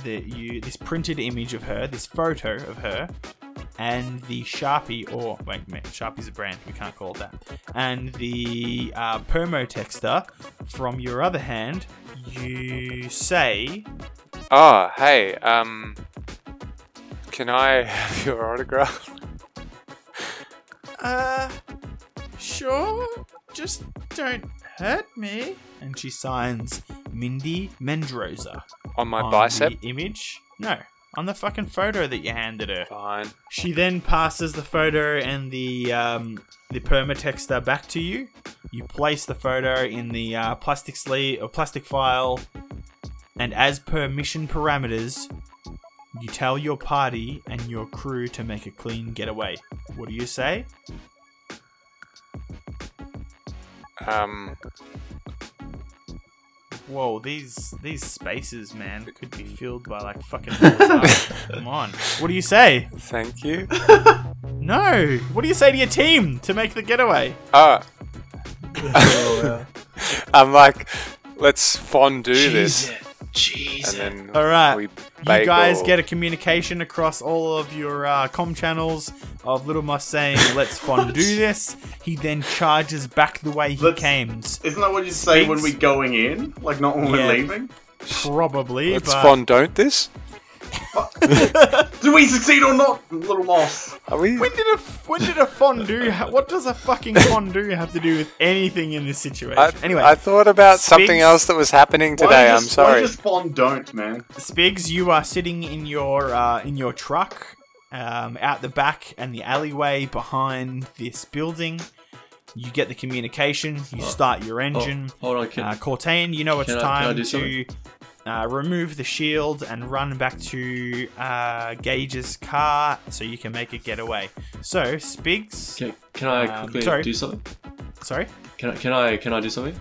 Speaker 5: that you, this printed image of her, this photo of her, and the Sharpie, or wait, wait Sharpie's a brand, we can't call it that, and the uh, Permotexter from your other hand, you say,
Speaker 4: Oh, hey, um, can I have your autograph?
Speaker 5: Uh, sure. Just don't hurt me. And she signs Mindy Mendroza.
Speaker 4: On my
Speaker 5: on
Speaker 4: bicep?
Speaker 5: the image. No, on the fucking photo that you handed her.
Speaker 4: Fine.
Speaker 5: She then passes the photo and the um, the permatexter back to you. You place the photo in the uh, plastic sleeve or plastic file, and as per mission parameters, you tell your party and your crew to make a clean getaway. What do you say?
Speaker 4: Um,
Speaker 5: Whoa, these these spaces, man, could be filled by like fucking. Come on. What do you say?
Speaker 4: thank you.
Speaker 5: No. What do you say to your team to make the getaway?
Speaker 4: Oh,
Speaker 2: oh,
Speaker 4: I'm like, let's fondue this.
Speaker 2: Cheese it. Cheese
Speaker 4: And then
Speaker 5: All right.
Speaker 4: we
Speaker 5: You
Speaker 4: bagel.
Speaker 5: guys get a communication across all of your uh, com channels of Little Moss saying, "Let's fondue this." He then charges back the way he
Speaker 3: Let's-
Speaker 5: came.
Speaker 3: Isn't that what you say when we're going in? Like, not when
Speaker 5: Yeah.
Speaker 3: we're leaving?
Speaker 5: Probably,
Speaker 4: Let's
Speaker 5: but
Speaker 4: fondue this?
Speaker 3: Do we succeed or not, little moss?
Speaker 4: Are we?
Speaker 5: when did a when did a fondue? Ha- what does a fucking fondue have to do with anything in this situation?
Speaker 4: I,
Speaker 5: anyway,
Speaker 4: I thought about something else that was happening today.
Speaker 3: just,
Speaker 4: I'm sorry.
Speaker 3: Why just fond don't, man?
Speaker 5: Spigs, you are sitting in your uh, in your truck um, out the back and the alleyway behind this building. You get the communication. You start your
Speaker 2: Oh,
Speaker 5: engine.
Speaker 2: hold on, can,
Speaker 5: Uh, Cortain, you know it's
Speaker 2: Can I- can I
Speaker 5: time
Speaker 2: do
Speaker 5: to
Speaker 2: something?
Speaker 5: Uh, remove the shield and run back to uh, Gage's car so you can make a getaway. So, Spigs,
Speaker 2: can, can I
Speaker 5: Um,
Speaker 2: quickly
Speaker 5: sorry.
Speaker 2: do something?
Speaker 5: sorry,
Speaker 2: Can I, can I can I do something?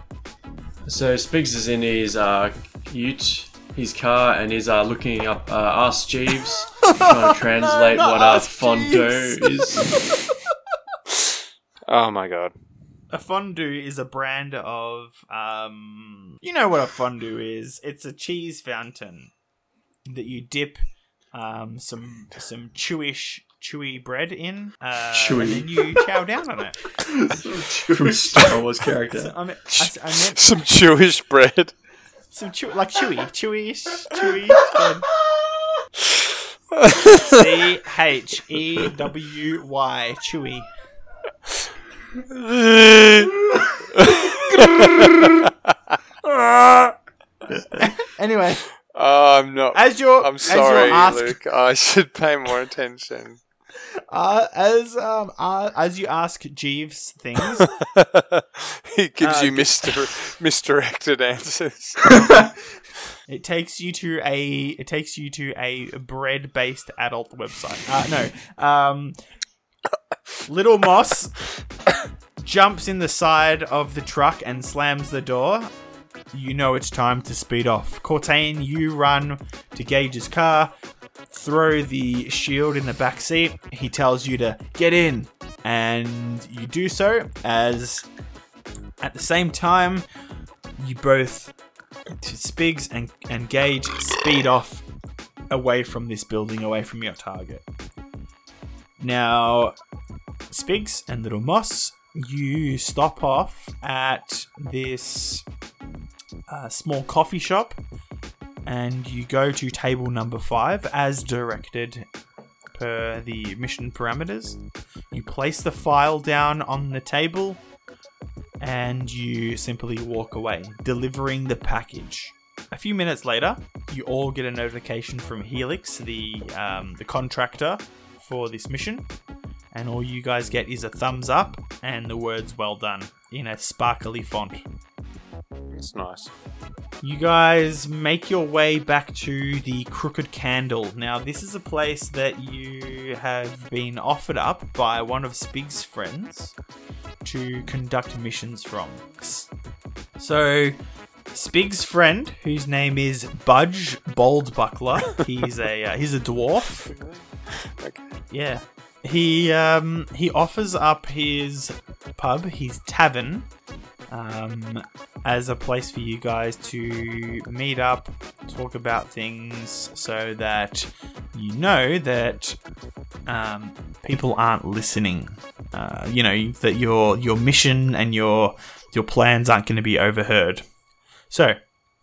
Speaker 2: So Spigs is in his uh, ute, his car, and he's uh, looking up uh, Ask Jeeves, trying to translate
Speaker 5: not
Speaker 2: what uh,
Speaker 5: Ask
Speaker 2: fondue
Speaker 5: Jeeves.
Speaker 2: is.
Speaker 4: oh my god.
Speaker 5: A fondue is a brand of um, you know what a fondue is? It's a cheese fountain that you dip um, some some chewish chewy bread in, uh,
Speaker 2: Chewy.
Speaker 5: and then you chow down on it.
Speaker 2: From Star Wars character.
Speaker 5: I, mean, I, I meant
Speaker 4: Some Jewish bread.
Speaker 5: some chew, like chewy, chewy, chewy bread. C H E W Y, chewy. Anyway,
Speaker 4: Oh, I'm not.
Speaker 5: as you're
Speaker 4: I'm
Speaker 5: as
Speaker 4: sorry,
Speaker 5: asked,
Speaker 4: Luke. I should pay more attention.
Speaker 5: uh, as um uh, as you ask Jeeves things,
Speaker 4: he gives
Speaker 5: Uh,
Speaker 4: you misdir- misdirected answers.
Speaker 5: It takes you to a it takes you to a bread based adult website. Uh, no, um, Little Moss jumps in the side of the truck and slams the door. You know it's time to speed off. Cortain, you run to Gage's car, throw the shield in the back seat. He tells you to get in, and you do so. As at the same time, you both Spigs and, and Gage speed off away from this building, away from your target. Now, Spigs and Little Moss, you stop off at this uh, small coffee shop and you go to table number five as directed per the mission parameters. You place the file down on the table and you simply walk away, delivering the package. A few minutes later, you all get a notification from Helix, the um, the contractor for this mission, and all you guys get is a thumbs up and the words "Well done" in a sparkly font.
Speaker 4: It's nice.
Speaker 5: You guys make your way back to the Crooked Candle. Now, this is a place that you have been offered up by one of Spig's friends to conduct missions from. So, Spig's friend, whose name is Budge Boldbuckler, he's a uh, he's a dwarf.
Speaker 4: Okay.
Speaker 5: Yeah. He um he offers up his pub, his tavern, um, as a place for you guys to meet up, talk about things, so that you know that um, people aren't listening. Uh, you know that your your mission and your your plans aren't going to be overheard. So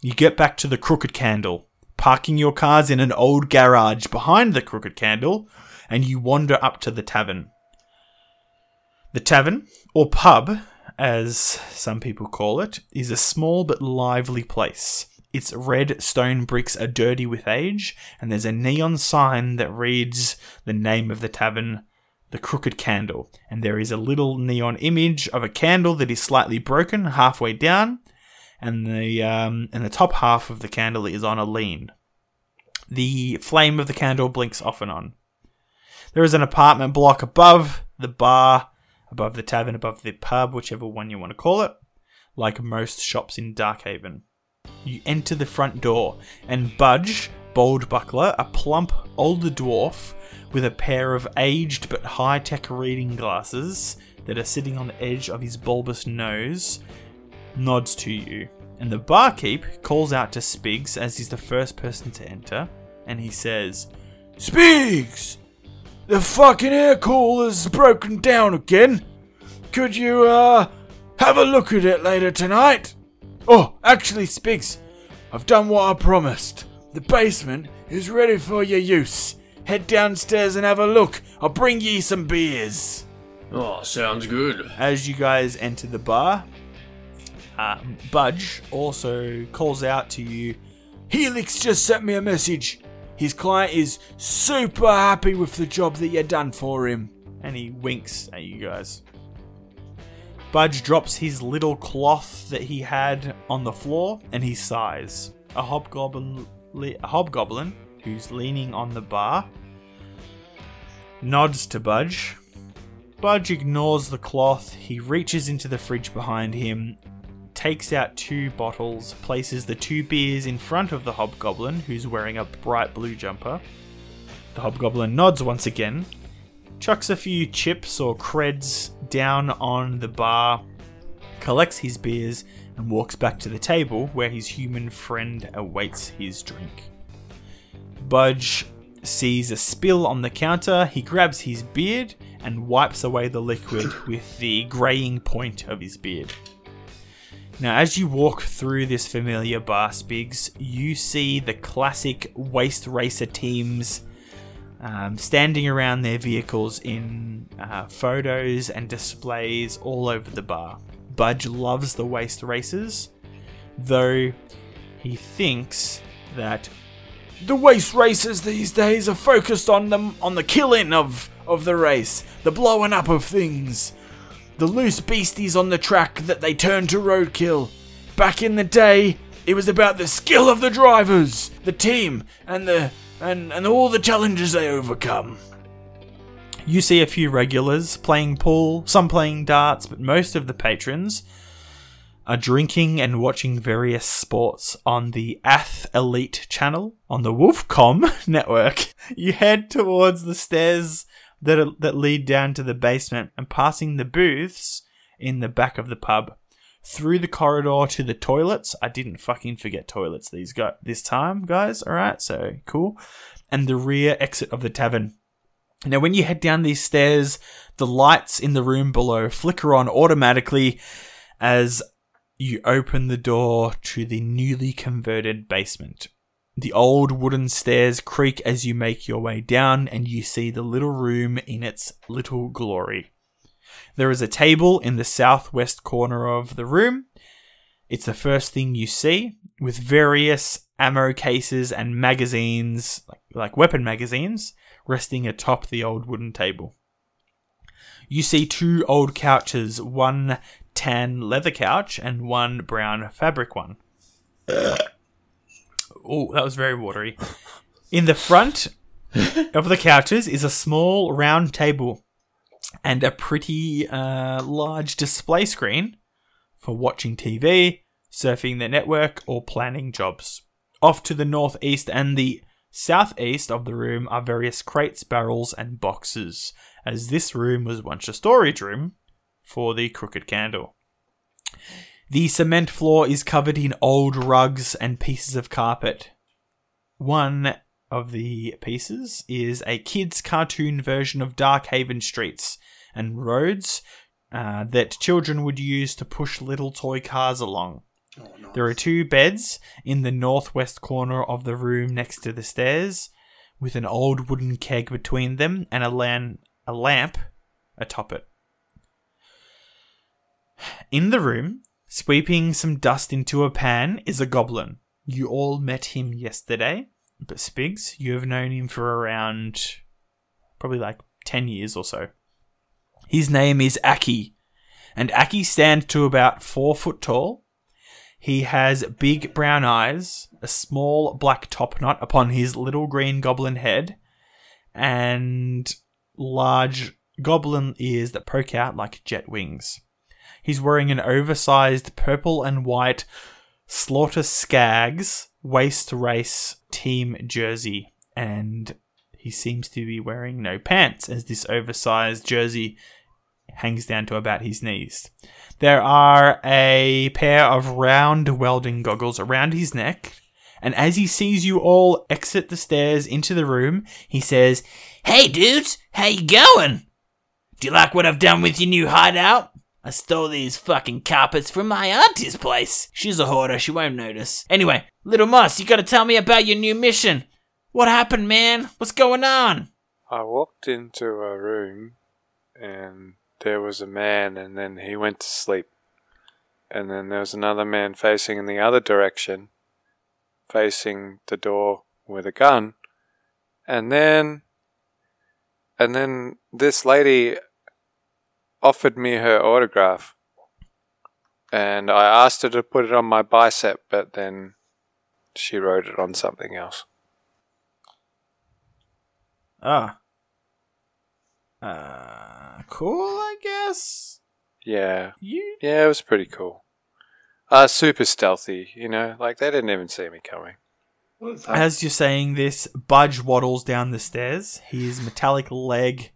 Speaker 5: you get back to the Crooked Candle, parking your cars in an old garage behind the Crooked Candle, and you wander up to the tavern. The tavern, or pub, as some people call it, is a small but lively place. Its red stone bricks are dirty with age, and there's a neon sign that reads the name of the tavern, the Crooked Candle. And there is a little neon image of a candle that is slightly broken halfway down, and the um, and the top half of the candle is on a lean. The flame of the candle blinks off and on. There is an apartment block above the bar, above the tavern, above the pub, whichever one you want to call it, like most shops in Darkhaven. You enter the front door, and Budge, Bold Buckler, a plump older dwarf with a pair of aged but high tech reading glasses that are sitting on the edge of his bulbous nose, nods to you. And the barkeep calls out to Spigs as he's the first person to enter, and he says,
Speaker 6: Spigs! The fucking air cooler's broken down again. Could you, uh, have a look at it later tonight? Oh, actually, Spigs, I've done what I promised. The basement is ready for your use. Head downstairs and have a look. I'll bring ye some beers.
Speaker 2: Oh, sounds good.
Speaker 5: as you guys enter the bar, um, Budge also calls out to you.
Speaker 6: Helix just sent me a message. His client is super happy with the job that you done for him.
Speaker 5: and he winks at you guys. Budge drops his little cloth that he had on the floor and he sighs. A hobgoblin, a hobgoblin who's leaning on the bar nods to Budge. Budge ignores the cloth. He reaches into the fridge behind him, takes out two bottles, places the two beers in front of the hobgoblin who's wearing a bright blue jumper. The hobgoblin nods once again, chucks a few chips or creds down on the bar, collects his beers, and walks back to the table where his human friend awaits his drink. Budge sees a spill on the counter. He grabs his beard and wipes away the liquid with the graying point of his beard. Now, as you walk through this familiar bar, Spigs, you see the classic Waste Racer teams um, standing around their vehicles in uh, photos and displays all over the bar. Budge loves the Waste Racers, though he thinks that
Speaker 6: The waste racers these days are focused on them on the killing of of the race, the blowing up of things, the loose beasties on the track that they turn to roadkill. Back in the day, it was about the skill of the drivers, the team, and the and and all the challenges they overcome.
Speaker 5: You see a few regulars playing pool, some playing darts, but most of the patrons are drinking and watching various sports on the Ath Elite channel on the Wolfcom network. You head towards the stairs that are, that lead down to the basement and passing the booths in the back of the pub. Through the corridor to the toilets. I didn't fucking forget toilets these go this time, guys. All right, so cool. And the rear exit of the tavern. Now, when you head down these stairs, the lights in the room below flicker on automatically as you open the door to the newly converted basement. The old wooden stairs creak as you make your way down, and you see the little room in its little glory. There is a table in the southwest corner of the room. It's the first thing you see, with various ammo cases and magazines, like, like weapon magazines, resting atop the old wooden table. You see two old couches, one tan leather couch and one brown fabric one. Oh, that was very watery. In the front of the couches is a small round table and a pretty uh, large display screen for watching TV, surfing the network, or planning jobs. Off to the northeast and the southeast of the room are various crates, barrels, and boxes, as this room was once a storage room for the Crooked Candle. The cement floor is covered in old rugs and pieces of carpet. One of the pieces is a kid's cartoon version of Darkhaven streets and roads uh, that children would use to push little toy cars along. There are two beds in the northwest corner of the room next to the stairs, with an old wooden keg between them and a, lan- a lamp atop it. In the room, sweeping some dust into a pan, is a goblin. You all met him yesterday, but Spigs, you have known him for around probably like 10 years or so. His name is Aki, and Aki stands to about four foot tall. He has big brown eyes, a small black top knot upon his little green goblin head, and large goblin ears that poke out like jet wings. He's wearing an oversized purple and white Slaughter Skags waste race team jersey, and he seems to be wearing no pants as this oversized jersey hangs down to about his knees. There are a pair of round welding goggles around his neck, and as he sees you all exit the stairs into the room, he says,
Speaker 7: Hey dudes, how you going? Do you like what I've done with your new hideout? I stole these fucking carpets from my auntie's place. She's a hoarder, she won't notice. Anyway, little Moss, you gotta tell me about your new mission. What happened, man? What's going on?
Speaker 4: I walked into a room and there was a man, and then he went to sleep. And then there was another man facing in the other direction, facing the door with a gun. And then. And then this lady offered me her autograph. And I asked her to put it on my bicep, but then she wrote it on something else.
Speaker 5: Ah. Uh, cool, I guess.
Speaker 4: Yeah.
Speaker 5: You
Speaker 4: Yeah, it was pretty cool. Uh, super stealthy, you know, like they didn't even see me coming.
Speaker 3: What is that?
Speaker 5: As you're saying this, Budge waddles down the stairs, his metallic leg,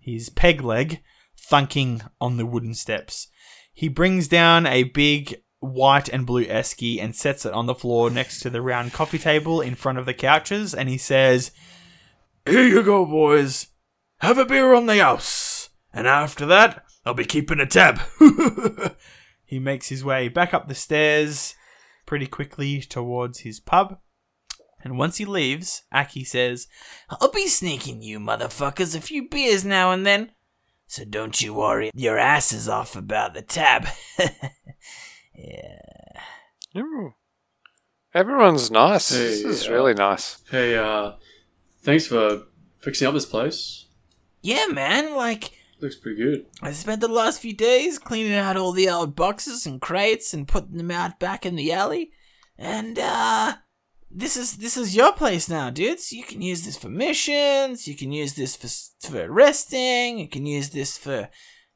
Speaker 5: his peg leg, thunking on the wooden steps. He brings down a big white and blue esky and sets it on the floor next to the round coffee table in front of the couches, and he says,
Speaker 6: Here you go, boys. Have a beer on the house. And after that, I'll be keeping a tab.
Speaker 5: He makes his way back up the stairs pretty quickly towards his pub. And once he leaves, Aki says,
Speaker 7: I'll be sneaking you motherfuckers a few beers now and then. So don't you worry your asses off about the tab. yeah.
Speaker 4: Ooh. Everyone's nice.
Speaker 2: Hey,
Speaker 4: this is
Speaker 2: uh,
Speaker 4: really nice.
Speaker 2: Hey, uh, thanks for fixing up this place.
Speaker 7: Yeah, man, like
Speaker 2: Looks pretty good.
Speaker 7: I spent the last few days cleaning out all the old boxes and crates and putting them out back in the alley. And uh this is this is your place now, dudes. You can use this for missions. You can use this for for resting. You can use this for,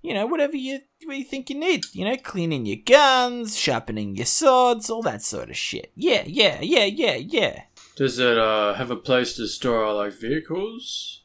Speaker 7: you know, whatever you what you think you need. You know, cleaning your guns, sharpening your swords, all that sort of shit. Yeah, yeah, yeah, yeah, yeah.
Speaker 2: Does it uh, have a place to store like vehicles?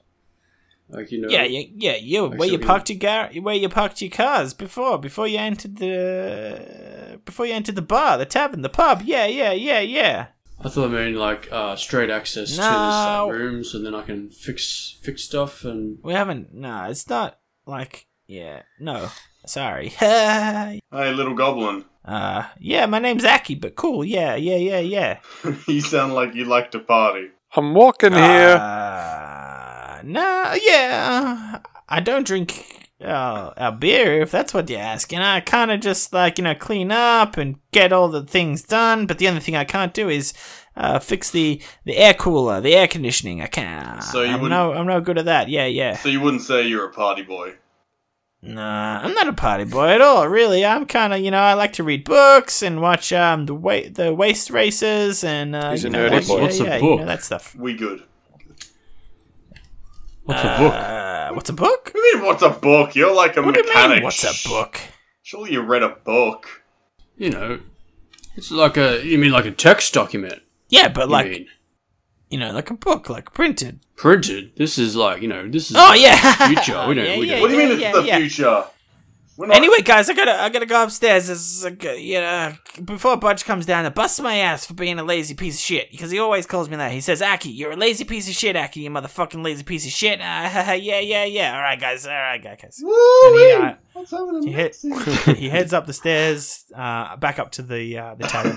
Speaker 2: Like you know.
Speaker 5: "Yeah, yeah, yeah, yeah."
Speaker 2: Like
Speaker 5: Where you
Speaker 2: so
Speaker 5: parked your gar- where you parked your cars before, before you entered the, before you entered the bar, the tavern, the pub. Yeah, yeah, yeah, yeah.
Speaker 2: I thought I mean like uh, straight access to this
Speaker 5: No.
Speaker 2: like, room, so then I can fix fix stuff and.
Speaker 5: We haven't. No, it's not like. Yeah, no. Sorry.
Speaker 3: Hey, little goblin.
Speaker 5: Uh, yeah, my name's Aki, but cool. Yeah, yeah, yeah, yeah.
Speaker 3: you sound like you like to party.
Speaker 4: I'm walking here.
Speaker 5: Uh, no, yeah. uh, I don't drink uh, a beer if that's what you're asking. I kind of just like you know clean up and get all the things done. But the only thing I can't do is uh, fix the the air cooler, the air conditioning. I can't.
Speaker 3: So you
Speaker 5: I'm
Speaker 3: wouldn't-
Speaker 5: no, I'm no good at that. Yeah, yeah.
Speaker 3: So you wouldn't say you're a party boy.
Speaker 5: Nah, I'm not a party boy at all. Really, I'm kind of you know I like to read books and watch um the wa- the waste races and uh,
Speaker 4: He's
Speaker 5: you know,
Speaker 4: nerdy boy.
Speaker 5: yeah,
Speaker 2: What's a
Speaker 5: yeah, you know, that stuff.
Speaker 3: We good.
Speaker 2: What's a book?
Speaker 5: Uh, what's a book?
Speaker 3: What do you mean, what's a book? You're like a
Speaker 5: What do you
Speaker 3: mechanic.
Speaker 5: mean? What's a book?
Speaker 3: Surely you read a book.
Speaker 2: You know, it's like a. You mean like a text document?
Speaker 5: Yeah, but
Speaker 2: you
Speaker 5: like
Speaker 2: mean.
Speaker 5: you know, like a book, like printed.
Speaker 2: printed. This is like you know. This is
Speaker 5: Oh yeah,
Speaker 2: future. We don't.
Speaker 5: Yeah,
Speaker 2: we
Speaker 5: yeah,
Speaker 2: don't.
Speaker 3: What do you mean
Speaker 5: yeah,
Speaker 3: it's the
Speaker 5: yeah.
Speaker 3: future? Not-
Speaker 5: Anyway, guys, I gotta I gotta go upstairs. Uh, you know, before Budge comes down and busts my ass for being a lazy piece of shit because he always calls me that. He says, "Aki, you're a lazy piece of shit, Aki, you motherfucking lazy piece of shit." Uh, yeah, yeah, yeah. All right, guys. All right, guys. He, uh,
Speaker 3: Let's have an
Speaker 5: He, head, he heads up the stairs, uh, back up to the uh, the tavern.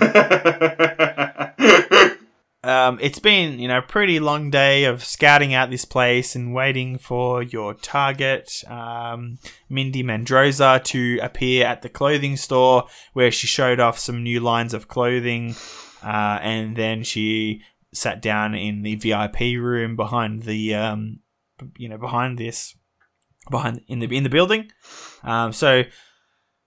Speaker 5: Um, it's been, you know, a pretty long day of scouting out this place and waiting for your target, um, Mindy Mendroza, to appear at the clothing store where she showed off some new lines of clothing, uh, and then she sat down in the VIP room behind the, um, you know, behind this, behind in the in the building. Um, so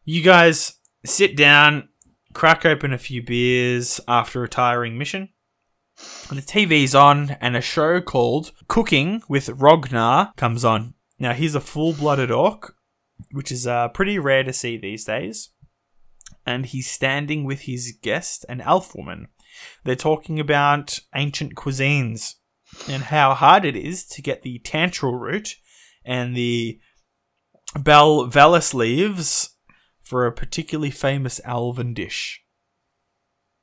Speaker 5: you guys sit down, crack open a few beers after a tiring mission. The TV's on, and a show called Cooking with Rognar comes on. Now, he's a full blooded orc, which is uh, pretty rare to see these days. And he's standing with his guest, an elf woman. They're talking about ancient cuisines and how hard it is to get the tantral root and the bell velis leaves for a particularly famous elven dish.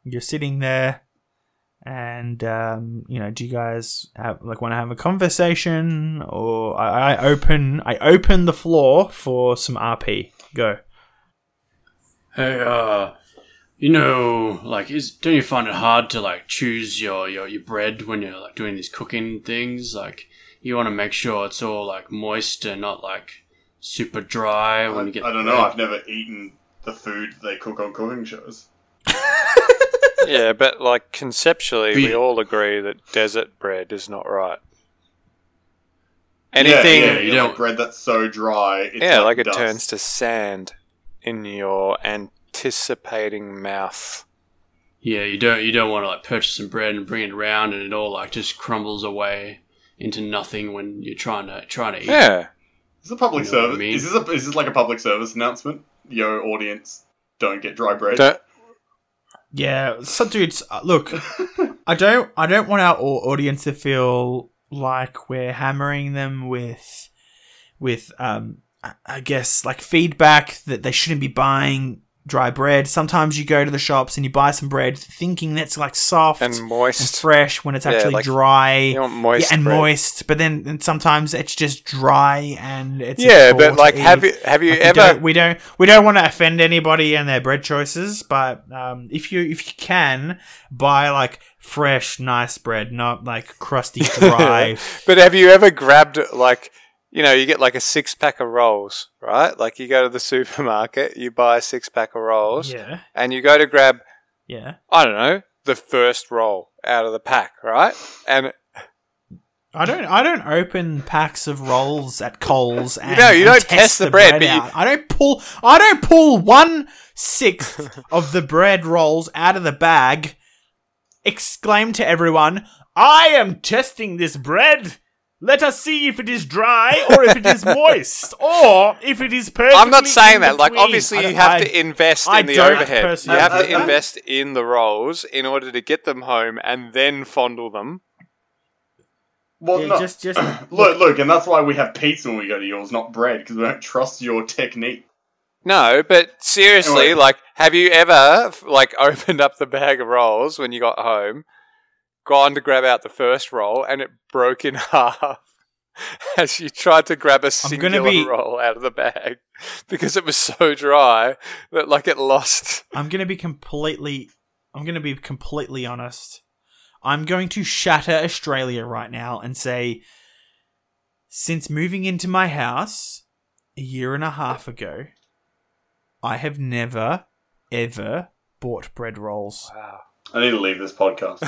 Speaker 5: You're sitting there and um, you know, do you guys have like want to have a conversation, or I, I open I open the floor for some RP. Go.
Speaker 2: Hey, uh, you know, like, is don't you find it hard to like choose your your, your bread when you're like doing these cooking things? Like, you want to make sure it's all like moist and not like super dry
Speaker 3: I,
Speaker 2: when you get.
Speaker 3: I don't know.
Speaker 2: bread.
Speaker 3: I've never eaten the food they cook on cooking shows.
Speaker 4: yeah, but like conceptually,
Speaker 2: But
Speaker 4: we all agree that desert bread is not right. Anything,
Speaker 3: yeah,
Speaker 4: yeah,
Speaker 2: you
Speaker 3: you
Speaker 2: don't-
Speaker 3: like bread that's so dry. It's yeah,
Speaker 4: like, it
Speaker 3: dust.
Speaker 4: turns to sand in your anticipating mouth.
Speaker 2: Yeah, you don't you don't want to like purchase some bread and bring it around and it all like just crumbles away into nothing when you're trying to trying to eat.
Speaker 4: Yeah,
Speaker 3: Is this a public
Speaker 2: You know what I
Speaker 3: service?
Speaker 2: mean?
Speaker 3: Is this a, is this like a public service announcement? Yo, audience, don't get dry bread.
Speaker 4: Don't-
Speaker 5: Yeah, so dudes, uh, look, I don't I don't want our audience to feel like we're hammering them with with um I- I guess like feedback that they shouldn't be buying dry bread. Sometimes you go to the shops and you buy some bread thinking that's like soft
Speaker 4: And moist, and
Speaker 5: fresh when it's
Speaker 4: Yeah,
Speaker 5: actually
Speaker 4: like,
Speaker 5: dry.
Speaker 4: Moist
Speaker 5: yeah, and
Speaker 4: bread.
Speaker 5: moist, but then and sometimes it's just dry and it's
Speaker 4: Yeah, but like, have you have you
Speaker 5: Like,
Speaker 4: ever?
Speaker 5: we don't, we don't we don't want to offend anybody and their bread choices, but um, if you if you can buy like fresh, nice bread, not like crusty, dry.
Speaker 4: but have you ever grabbed like you know you get like a six pack of rolls, right? Like you go to the supermarket, you buy a six pack of rolls,
Speaker 5: yeah,
Speaker 4: and you go to grab
Speaker 5: yeah.
Speaker 4: I don't know the first roll out of the pack, right? And
Speaker 5: I don't. I don't open packs of rolls at Coles. And,
Speaker 4: know, you don't test the bread, but you-
Speaker 5: I don't pull. I don't pull one sixth of the bread rolls out of the bag. Exclaim to everyone, "I am testing this bread. Let us see if it is dry or if it is moist or if it is perfect."
Speaker 4: I'm not saying that. Like, obviously, you have to invest
Speaker 5: I
Speaker 4: in the
Speaker 5: don't
Speaker 4: overhead. You
Speaker 5: personally-
Speaker 4: have to
Speaker 3: I- I-
Speaker 4: invest in the rolls in order to get them home and then fondle them.
Speaker 3: Well,
Speaker 5: Yeah,
Speaker 3: no.
Speaker 5: just, just
Speaker 3: look, look, and that's why we have pizza when we go to yours, not bread, because we don't trust your technique.
Speaker 4: No, but seriously,
Speaker 3: Anyway.
Speaker 4: like, have you ever like opened up the bag of rolls when you got home, gone to grab out the first roll, and it broke in half as you tried to grab a singular
Speaker 5: be-
Speaker 4: roll out of the bag because it was so dry that like it lost.
Speaker 5: I'm going to be completely I'm going to be completely honest. I'm going to shatter Australia right now and say since moving into my house a year and a half ago, I have never ever bought bread rolls.
Speaker 4: Wow.
Speaker 3: I need to leave this podcast.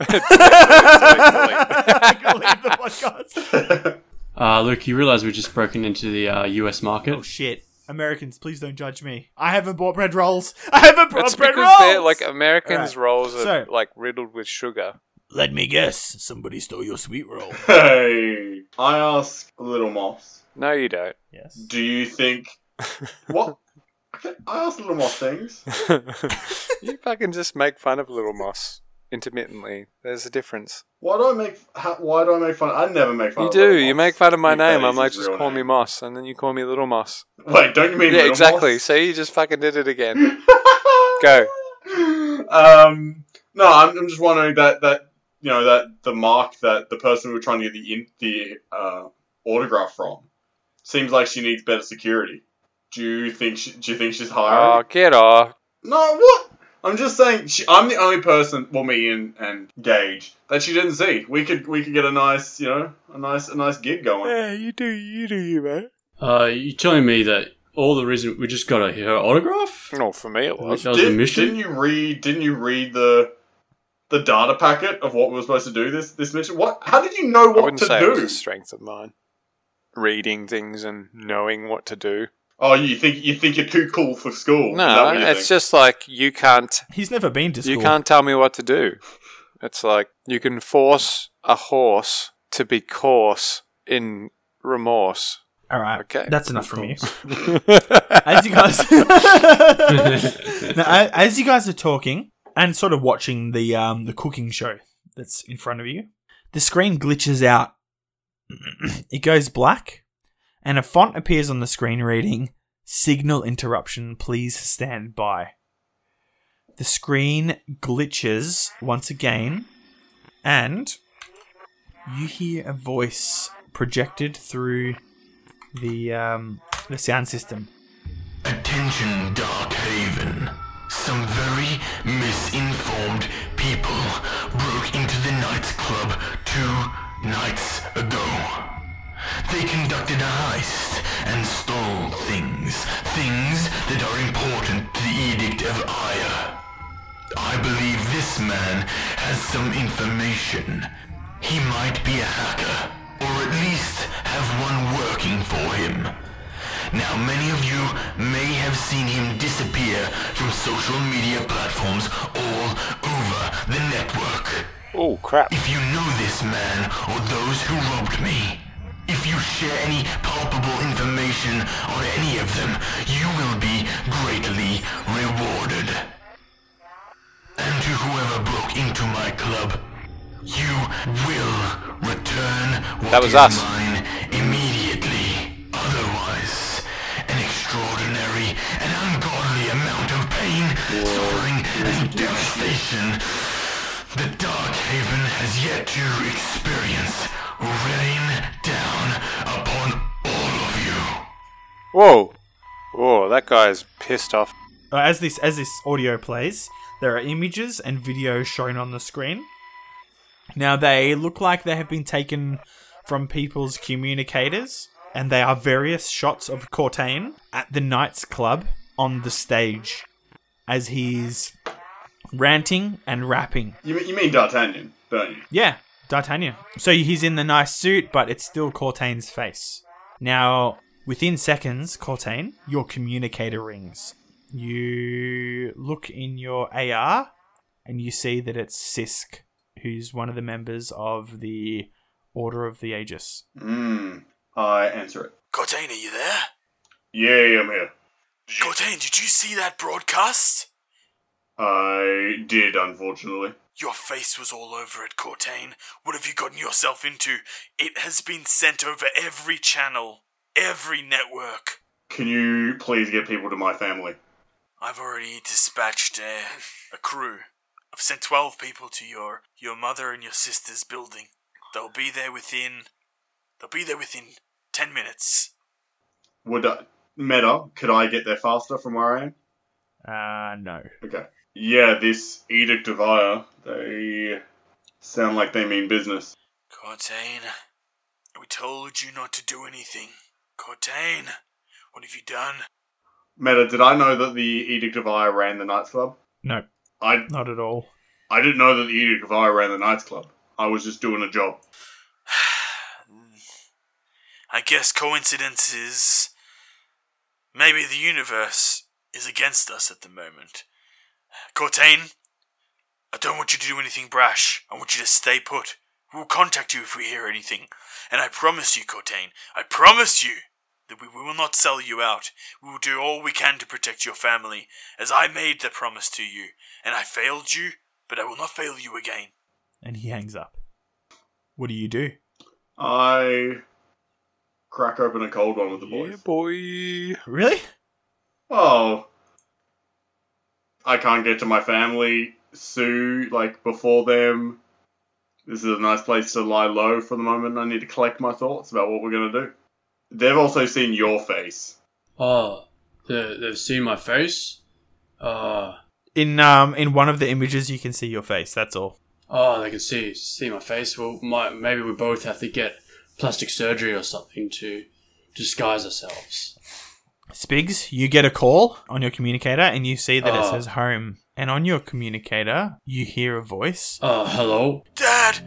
Speaker 5: I can leave the podcast.
Speaker 2: Uh, Luke, you realize we've just broken into the uh, US market?
Speaker 5: Oh shit. Americans, please don't judge me. I haven't bought bread rolls. I haven't bought
Speaker 4: it's
Speaker 5: bread
Speaker 4: because
Speaker 5: rolls.
Speaker 4: they're like Americans'
Speaker 5: Alright.
Speaker 4: rolls are
Speaker 5: So-
Speaker 4: like riddled with sugar.
Speaker 7: Let me guess. Somebody stole your sweet roll.
Speaker 3: hey, I ask Little Moss,
Speaker 4: No, you don't.
Speaker 5: yes.
Speaker 3: do you think what? I ask Little Moss things.
Speaker 4: you fucking just make fun of Little Moss intermittently. There's a difference.
Speaker 3: Why do I make? How, why do I make fun? I never make fun.
Speaker 4: You
Speaker 3: of
Speaker 4: do.
Speaker 3: Little
Speaker 4: You
Speaker 3: Moss.
Speaker 4: make fun of my
Speaker 3: that
Speaker 4: name. I'm like,
Speaker 3: his
Speaker 4: just
Speaker 3: real
Speaker 4: call me
Speaker 3: name.
Speaker 4: Moss, and then you call me Little Moss.
Speaker 3: Wait, don't you mean
Speaker 4: Yeah,
Speaker 3: Little
Speaker 4: exactly.
Speaker 3: Moss?
Speaker 4: See, you just fucking did it again. Go.
Speaker 3: Um, no, I'm, I'm just wondering that that you know that the mark that the person we were trying to get the in, the uh, autograph from seems like she needs better security. Do you think she, do you think she's
Speaker 4: Oh,
Speaker 3: hiring?
Speaker 4: get off.
Speaker 3: No, what? I'm just saying she, I'm the only person, well, me and, and Gage, that she didn't see. We could we could get a nice, you know, a nice a nice gig going.
Speaker 4: Yeah, you do, you do, you man.
Speaker 2: Uh, you telling me that all the reason we just got a, her autograph?
Speaker 4: No, for me it was.
Speaker 2: That was the
Speaker 3: Didn't,
Speaker 2: mission?
Speaker 3: didn't you read? Didn't you read the the data packet of what we were supposed to do this this mission? What? How did you know
Speaker 4: I
Speaker 3: what
Speaker 4: wouldn't
Speaker 3: to
Speaker 4: say
Speaker 3: do?
Speaker 4: it was a strength of mine. Reading things and knowing what to do.
Speaker 3: Oh, you think you think you're too cool for school?
Speaker 4: No, it's
Speaker 3: think?
Speaker 4: just like you can't
Speaker 5: He's never been to school.
Speaker 4: you can't tell me what to do. It's like you can force a horse to be coarse in remorse.
Speaker 5: All right.
Speaker 4: Okay.
Speaker 5: That's enough
Speaker 2: Of
Speaker 5: from you. As you guys, now, as you guys are talking and sort of watching the um, the cooking show that's in front of you, the screen glitches out. it goes black, and a font appears on the screen reading "Signal interruption. Please stand by." The screen glitches once again, and you hear a voice projected through the um, the sound system.
Speaker 1: Attention, Dark Haven. Some very misinformed people broke into the Knights Club two nights ago. They conducted a heist and stole things. Things that are important to the Edict of Ire. I believe this man has some information. He might be a hacker, or at least have one working for him. Now, many of you may have seen him disappear from social media platforms all over the network.
Speaker 4: oh crap.
Speaker 1: If you know this man or those who robbed me, if you share any palpable information on any of them, you will be greatly rewarded. And to whoever broke into my club, you will return what
Speaker 4: That was
Speaker 1: is
Speaker 4: us.
Speaker 1: mine immediately. Otherwise, an extraordinary misery, an ungodly amount of pain, suffering, and devastation the Dark Haven has yet to experience rain down upon all of you.
Speaker 4: Whoa. Whoa, that guy's pissed off.
Speaker 5: Uh, as this as this audio plays, there are images and videos shown on the screen. Now they look like they have been taken from people's communicators, and they are various shots of Cortain at the Knights Club on the stage as he's ranting and rapping.
Speaker 3: You, mean- you mean D'Artagnan, don't you?
Speaker 5: Yeah, D'Artagnan. So he's in the nice suit, but it's still Cortain's face. Now, within seconds, Cortain, your communicator rings. You look in your AR and you see that it's Sisk, who's one of the members of the Order of the Aegis.
Speaker 3: Hmm. I answer it.
Speaker 6: Cortain, are you there?
Speaker 3: Yeah, I'm here.
Speaker 6: Cortain, did you see that broadcast?
Speaker 3: I did, unfortunately.
Speaker 6: Your face was all over it, Cortain. What have you gotten yourself into? It has been sent over every channel, every network.
Speaker 3: Can you please get people to my family?
Speaker 6: I've already dispatched a, a crew. I've sent 12 people to your your mother and your sister's building. They'll be there within they'll be there within 10 minutes.
Speaker 3: Would I, Meta, could I get there faster from where I am?
Speaker 5: Uh, no.
Speaker 3: Okay. Yeah, this Edict of Ire, they sound like they mean business.
Speaker 6: Cortain, we told you not to do anything. Cortain, what have you done?
Speaker 3: Meta, did I know that the Edict of Ire ran the Knights Club?
Speaker 5: No,
Speaker 3: I
Speaker 5: not at all.
Speaker 3: I didn't know that the Edict of Ire ran the Knights Club. I was just doing a job.
Speaker 6: I guess coincidences. Maybe the universe is against us at the moment. Cortain, I don't want you to do anything brash. I want you to stay put. We'll contact you if we hear anything. And I promise you, Cortain, I promise you that we will not sell you out. We will do all we can to protect your family, as I made the promise to you. And I failed you, but I will not fail you again.
Speaker 5: And he hangs up. What do you do?
Speaker 3: I crack open a cold one with the boys.
Speaker 4: Yeah, boy.
Speaker 5: Really?
Speaker 3: Oh. I can't get to my family. Sue, like, before them. This is a nice place to lie low for the moment. I need to collect my thoughts about what we're going to do. They've also seen your face.
Speaker 2: Oh, they, they've seen my face. Uh,
Speaker 5: In um in one of the images you can see your face, that's all.
Speaker 2: oh, they can see see my face. Well, my, maybe we both have to get plastic surgery or something to disguise ourselves.
Speaker 5: Spigs, you get a call on your communicator and you see that it
Speaker 2: Oh.
Speaker 5: says home. And on your communicator, you hear a voice.
Speaker 2: Uh, hello.
Speaker 6: Dad!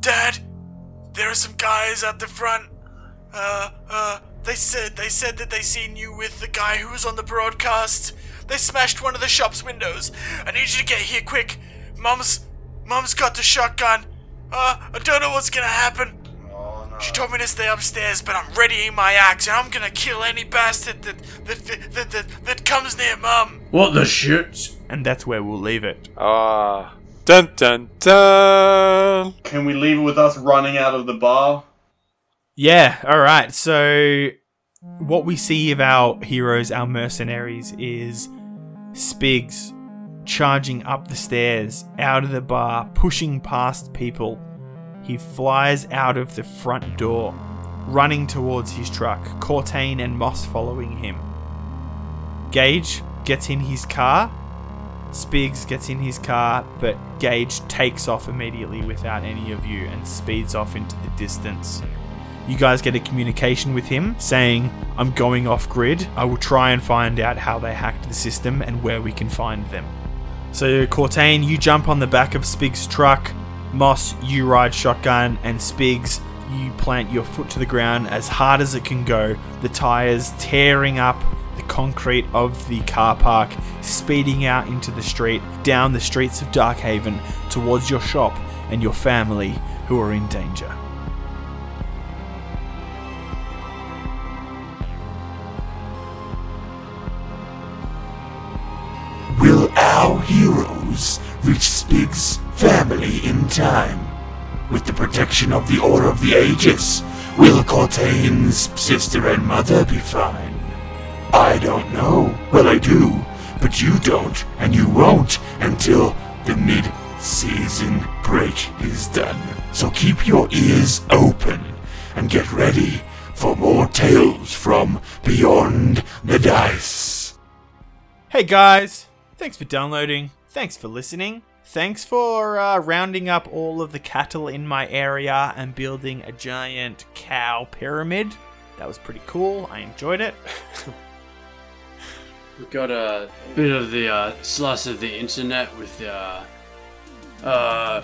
Speaker 6: Dad! There are some guys at the front. Uh, uh, they said, they said that they seen you with the guy who was on the broadcast. They smashed one of the shop's windows. I need you to get here quick. Mom's, Mom's got the shotgun. Uh, I don't know what's gonna happen. She told me to stay upstairs, but I'm readying my axe, and I'm gonna kill any bastard that that that that, that, that comes near Mum.
Speaker 2: What the shit?
Speaker 5: And that's where we'll leave it.
Speaker 4: Ah. Dun dun dun.
Speaker 3: Can we leave it with us running out of the bar?
Speaker 5: Yeah, alright. So, what we see of our heroes, our mercenaries, is Spigs charging up the stairs, out of the bar, pushing past people. He flies out of the front door, running towards his truck, Cortain and Moss following him. Gage gets in his car. Spigs gets in his car, but Gage takes off immediately without any of you and speeds off into the distance. You guys get a communication with him saying, I'm going off grid. I will try and find out how they hacked the system and where we can find them. So, Cortain, you jump on the back of Spig's truck. Moss, you ride shotgun. And Spigs, you plant your foot to the ground as hard as it can go, the tires tearing up the concrete of the car park, speeding out into the street, down the streets of Darkhaven, towards your shop and your family who are in danger.
Speaker 1: Will our heroes reach Spig's family in time? With the protection of the Order of the Aegis, will Cortain's sister and mother be fine? I don't know. Well, I do, but you don't, and you won't until the mid season break is done. So keep your ears open and get ready for more tales from Beyond the Dice.
Speaker 5: Hey guys, thanks for downloading. Thanks for listening. Thanks for uh, rounding up all of the cattle in my area and building a giant cow pyramid. That was pretty cool. I enjoyed it.
Speaker 2: We got a bit of the uh, slice of the internet with uh, uh,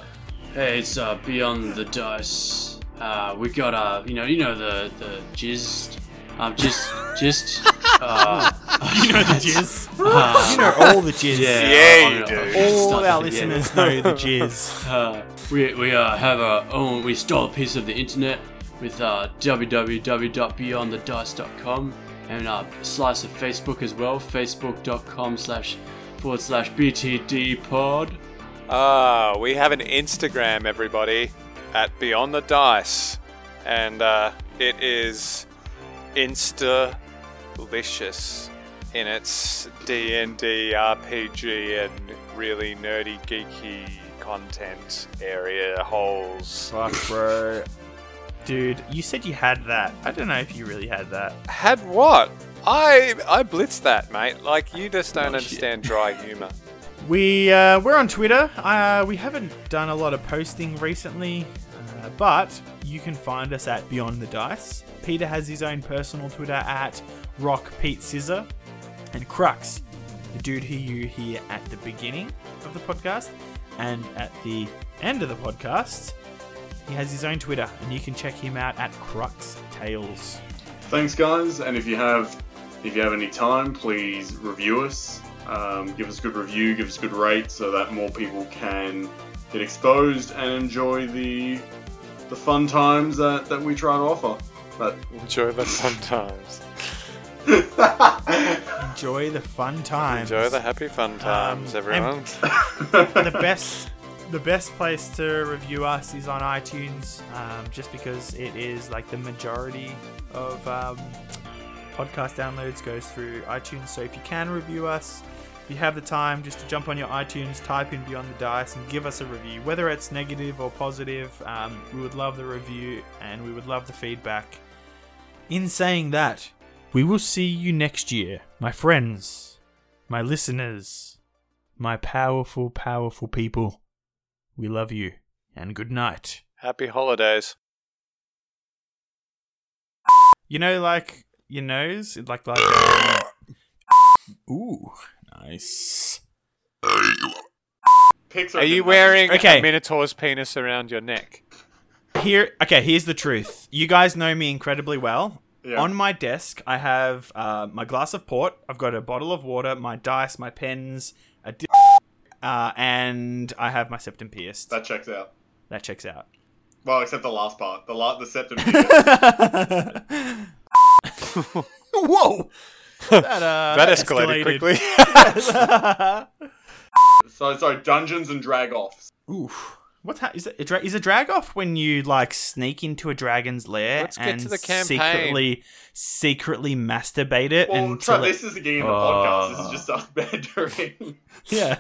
Speaker 2: hey, it's uh, Beyond the Dice. Uh, we got uh, you know, you know the the jizz, um, just just uh,
Speaker 5: You know the jizz.
Speaker 2: uh,
Speaker 5: You know all the jizz.
Speaker 2: yeah,
Speaker 4: Yeah, you do.
Speaker 5: All
Speaker 2: stuff,
Speaker 5: our listeners know the jizz.
Speaker 2: Uh, we we uh, have our own. We stole a piece of the internet with uh, www.beyondthedice.com and uh, a slice of Facebook as well. Facebook.com slash forward slash BTD pod.
Speaker 4: Ah, we have an Instagram, everybody, at Beyond the Dice, and uh, it is Insta-licious in its D and D RPG and really nerdy, geeky content area holes.
Speaker 5: Fuck, bro. Dude, you said you had that. I don't know if you really had that.
Speaker 4: Had what? I I blitzed that, mate. Like you just don't
Speaker 2: Oh, shit.
Speaker 4: understand dry humor.
Speaker 5: We uh, we're on Twitter. Uh, we haven't done a lot of posting recently, uh, but you can find us at Beyond the Dice. Peter has his own personal Twitter at Rock Pete Scissor, and Crux, the dude who you hear at the beginning of the podcast and at the end of the podcast, he has his own Twitter, and you can check him out at Crux Tales.
Speaker 3: Thanks, guys. And if you have, if you have any time, please review us. Um, give us a good review. Give us a good rate, so that more people can get exposed and enjoy the the fun times that, that we try to offer. But
Speaker 4: Enjoy the fun times.
Speaker 5: Enjoy the fun times.
Speaker 4: Enjoy the happy fun times,
Speaker 5: Um,
Speaker 4: everyone.
Speaker 5: the best the best place to review us is on iTunes, um, just because it is like the majority of um, podcast downloads goes through iTunes. So if you can review us, if you have the time, just to jump on your iTunes, type in Beyond the Dice, and give us a review, whether it's negative or positive. Um, we would love the review and we would love the feedback. In saying that, we will see you next year, my friends, my listeners, my powerful, powerful people. We love you, and good night.
Speaker 4: Happy holidays.
Speaker 5: You know, like your nose, like like. um, Ooh, nice.
Speaker 3: Pixar
Speaker 4: Are you wearing
Speaker 5: Okay.
Speaker 4: a minotaur's penis around your neck?
Speaker 5: Here, okay. Here's the truth. You guys know me incredibly well.
Speaker 3: Yeah.
Speaker 5: On my desk, I have uh, my glass of port. I've got a bottle of water, my dice, my pens, a di- uh, and I have my septum pierced.
Speaker 3: That checks out.
Speaker 5: that checks out.
Speaker 3: Well, except the last part. The la- the septum.
Speaker 5: Whoa! That, uh,
Speaker 4: That escalated, quickly.
Speaker 3: so sorry, dungeons and drag offs.
Speaker 5: Oof. What's ha- is it? A dra- is a drag off when you like sneak into a dragon's lair
Speaker 4: Let's get
Speaker 5: and
Speaker 4: to the campaign.
Speaker 5: secretly secretly masturbate it
Speaker 3: Well,
Speaker 5: until
Speaker 3: Trent,
Speaker 5: it-
Speaker 3: this is the beginning of the podcast. This is just us bantering.
Speaker 5: yeah.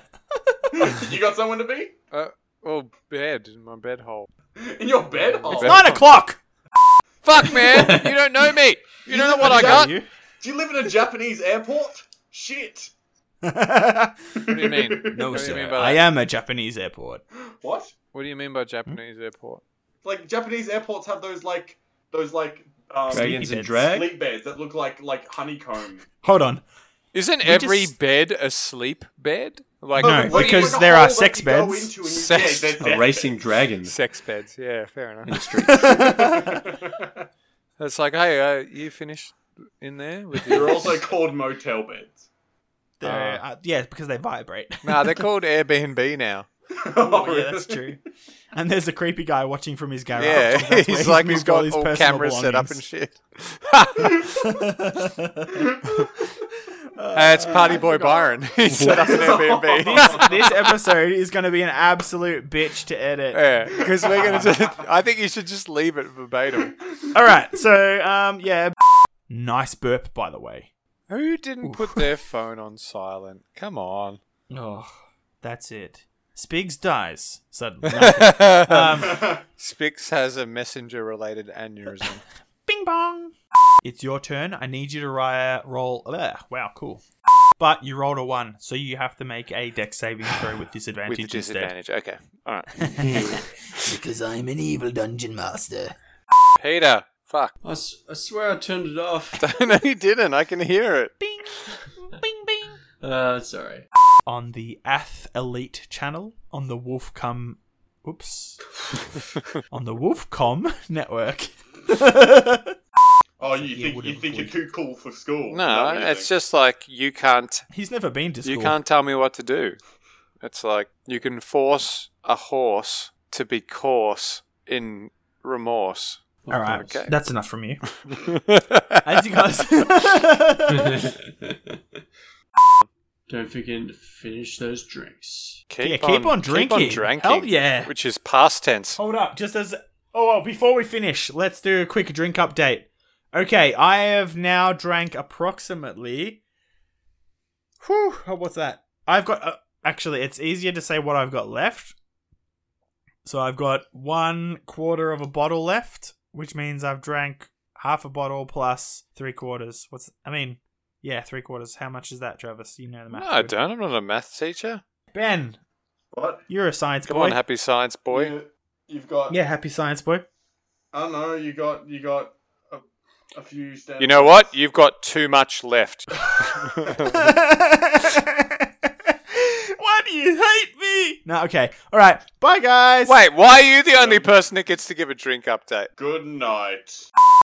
Speaker 3: you got someone to be
Speaker 4: uh, well, bed, in my bed hole.
Speaker 3: in your bed? Oh,
Speaker 5: It's nine o'clock.
Speaker 4: Fuck, man! you don't know me. You don't know what I got.
Speaker 5: You?
Speaker 3: Do you live in a Japanese airport? Shit.
Speaker 4: What do you mean?
Speaker 5: no,
Speaker 4: what do you
Speaker 5: sir.
Speaker 4: mean by
Speaker 5: I am a Japanese airport.
Speaker 3: What?
Speaker 4: What do you mean by Japanese airport?
Speaker 3: Like Japanese airports have those like those like um,
Speaker 2: Dragons and drag.
Speaker 3: sleep beds that look like like honeycomb.
Speaker 5: Hold on.
Speaker 4: Isn't
Speaker 5: We
Speaker 4: every
Speaker 5: just-
Speaker 4: bed a sleep bed? Like
Speaker 5: No,
Speaker 3: but like-
Speaker 5: because
Speaker 3: like a
Speaker 5: there
Speaker 3: hole
Speaker 5: are
Speaker 3: that
Speaker 5: sex
Speaker 3: you go
Speaker 5: beds.
Speaker 3: into and you-
Speaker 4: Sex-
Speaker 3: yeah, they're
Speaker 2: A
Speaker 3: death
Speaker 2: racing
Speaker 3: beds.
Speaker 2: dragon
Speaker 4: sex beds. Yeah, fair
Speaker 2: in
Speaker 4: enough.
Speaker 2: the.
Speaker 4: It's like, hey, uh, you finished in there with your
Speaker 3: They're also called motel beds.
Speaker 5: They're, uh, yeah, because they vibrate.
Speaker 4: Nah, they're called Airbnb now.
Speaker 5: oh, yeah, that's true. And there's a creepy guy watching from his garage.
Speaker 4: Yeah,
Speaker 5: 'cause that's where
Speaker 4: he's like he's
Speaker 5: moved all
Speaker 4: got
Speaker 5: his
Speaker 4: all
Speaker 5: personal
Speaker 4: cameras set up and shit. Uh, it's Party Boy Byron. he set up an Airbnb.
Speaker 5: this, this episode is going to be an absolute bitch to edit.
Speaker 4: yeah, because we're gonna. I think you should just leave it verbatim.
Speaker 5: All right, so um, yeah, nice burp by the way.
Speaker 4: Who didn't put their phone on silent? Come on.
Speaker 5: Oh, that's it. Spigs dies suddenly. um,
Speaker 4: Spix has a messenger related aneurysm.
Speaker 5: Bing bong. It's your turn. I need you to ri- roll. Ugh, wow, cool. But you rolled a one, so you have to make a dex saving throw with disadvantage,
Speaker 4: with the
Speaker 5: instead.
Speaker 4: disadvantage. Okay. Alright.
Speaker 7: Because I'm an evil dungeon master.
Speaker 4: Peter. Fuck.
Speaker 2: I, s- I swear I turned it off.
Speaker 4: no, you didn't. I can hear it.
Speaker 5: Bing, bing, bing.
Speaker 2: Uh, sorry.
Speaker 5: On the Ath Elite channel on the Wolfcom. Oops. on the Wolfcom network.
Speaker 3: Oh, you think you think you're too cool for school? Is
Speaker 4: No,
Speaker 3: what
Speaker 4: it's just like you can't
Speaker 5: He's never been to school.
Speaker 4: you can't tell me what to do. It's like you can force a horse to be coarse in remorse.
Speaker 5: All right,
Speaker 4: Okay.
Speaker 5: that's enough from you. As you guys,
Speaker 2: Don't forget to finish those drinks.
Speaker 4: Keep,
Speaker 5: yeah, keep on drinking.
Speaker 4: Keep on drinking.
Speaker 5: Hell yeah.
Speaker 4: Which is past tense.
Speaker 5: Hold up, just as oh well, before we finish, let's do a quick drink update. Okay, I have now drank approximately. Whew, oh, what's that? I've got uh, actually, it's easier to say what I've got left. So I've got one quarter of a bottle left, which means I've drank half a bottle plus three quarters. What's I mean? Yeah, three quarters. How much is that, Travis? You know the math.
Speaker 4: No,
Speaker 5: math.
Speaker 4: I
Speaker 5: good.
Speaker 4: don't. I'm not a math teacher.
Speaker 5: Ben,
Speaker 3: what?
Speaker 5: you're a science
Speaker 4: Come
Speaker 5: boy.
Speaker 4: on, happy science boy.
Speaker 3: You, you've got.
Speaker 5: yeah, happy science boy.
Speaker 3: I don't know. You got. You got a, a few. Standards.
Speaker 4: You know what? You've got too much left.
Speaker 5: Why do you hate me? No, okay. All right. Bye, guys.
Speaker 4: Wait, why are you the only um, person that gets to give a drink update?
Speaker 3: Good night.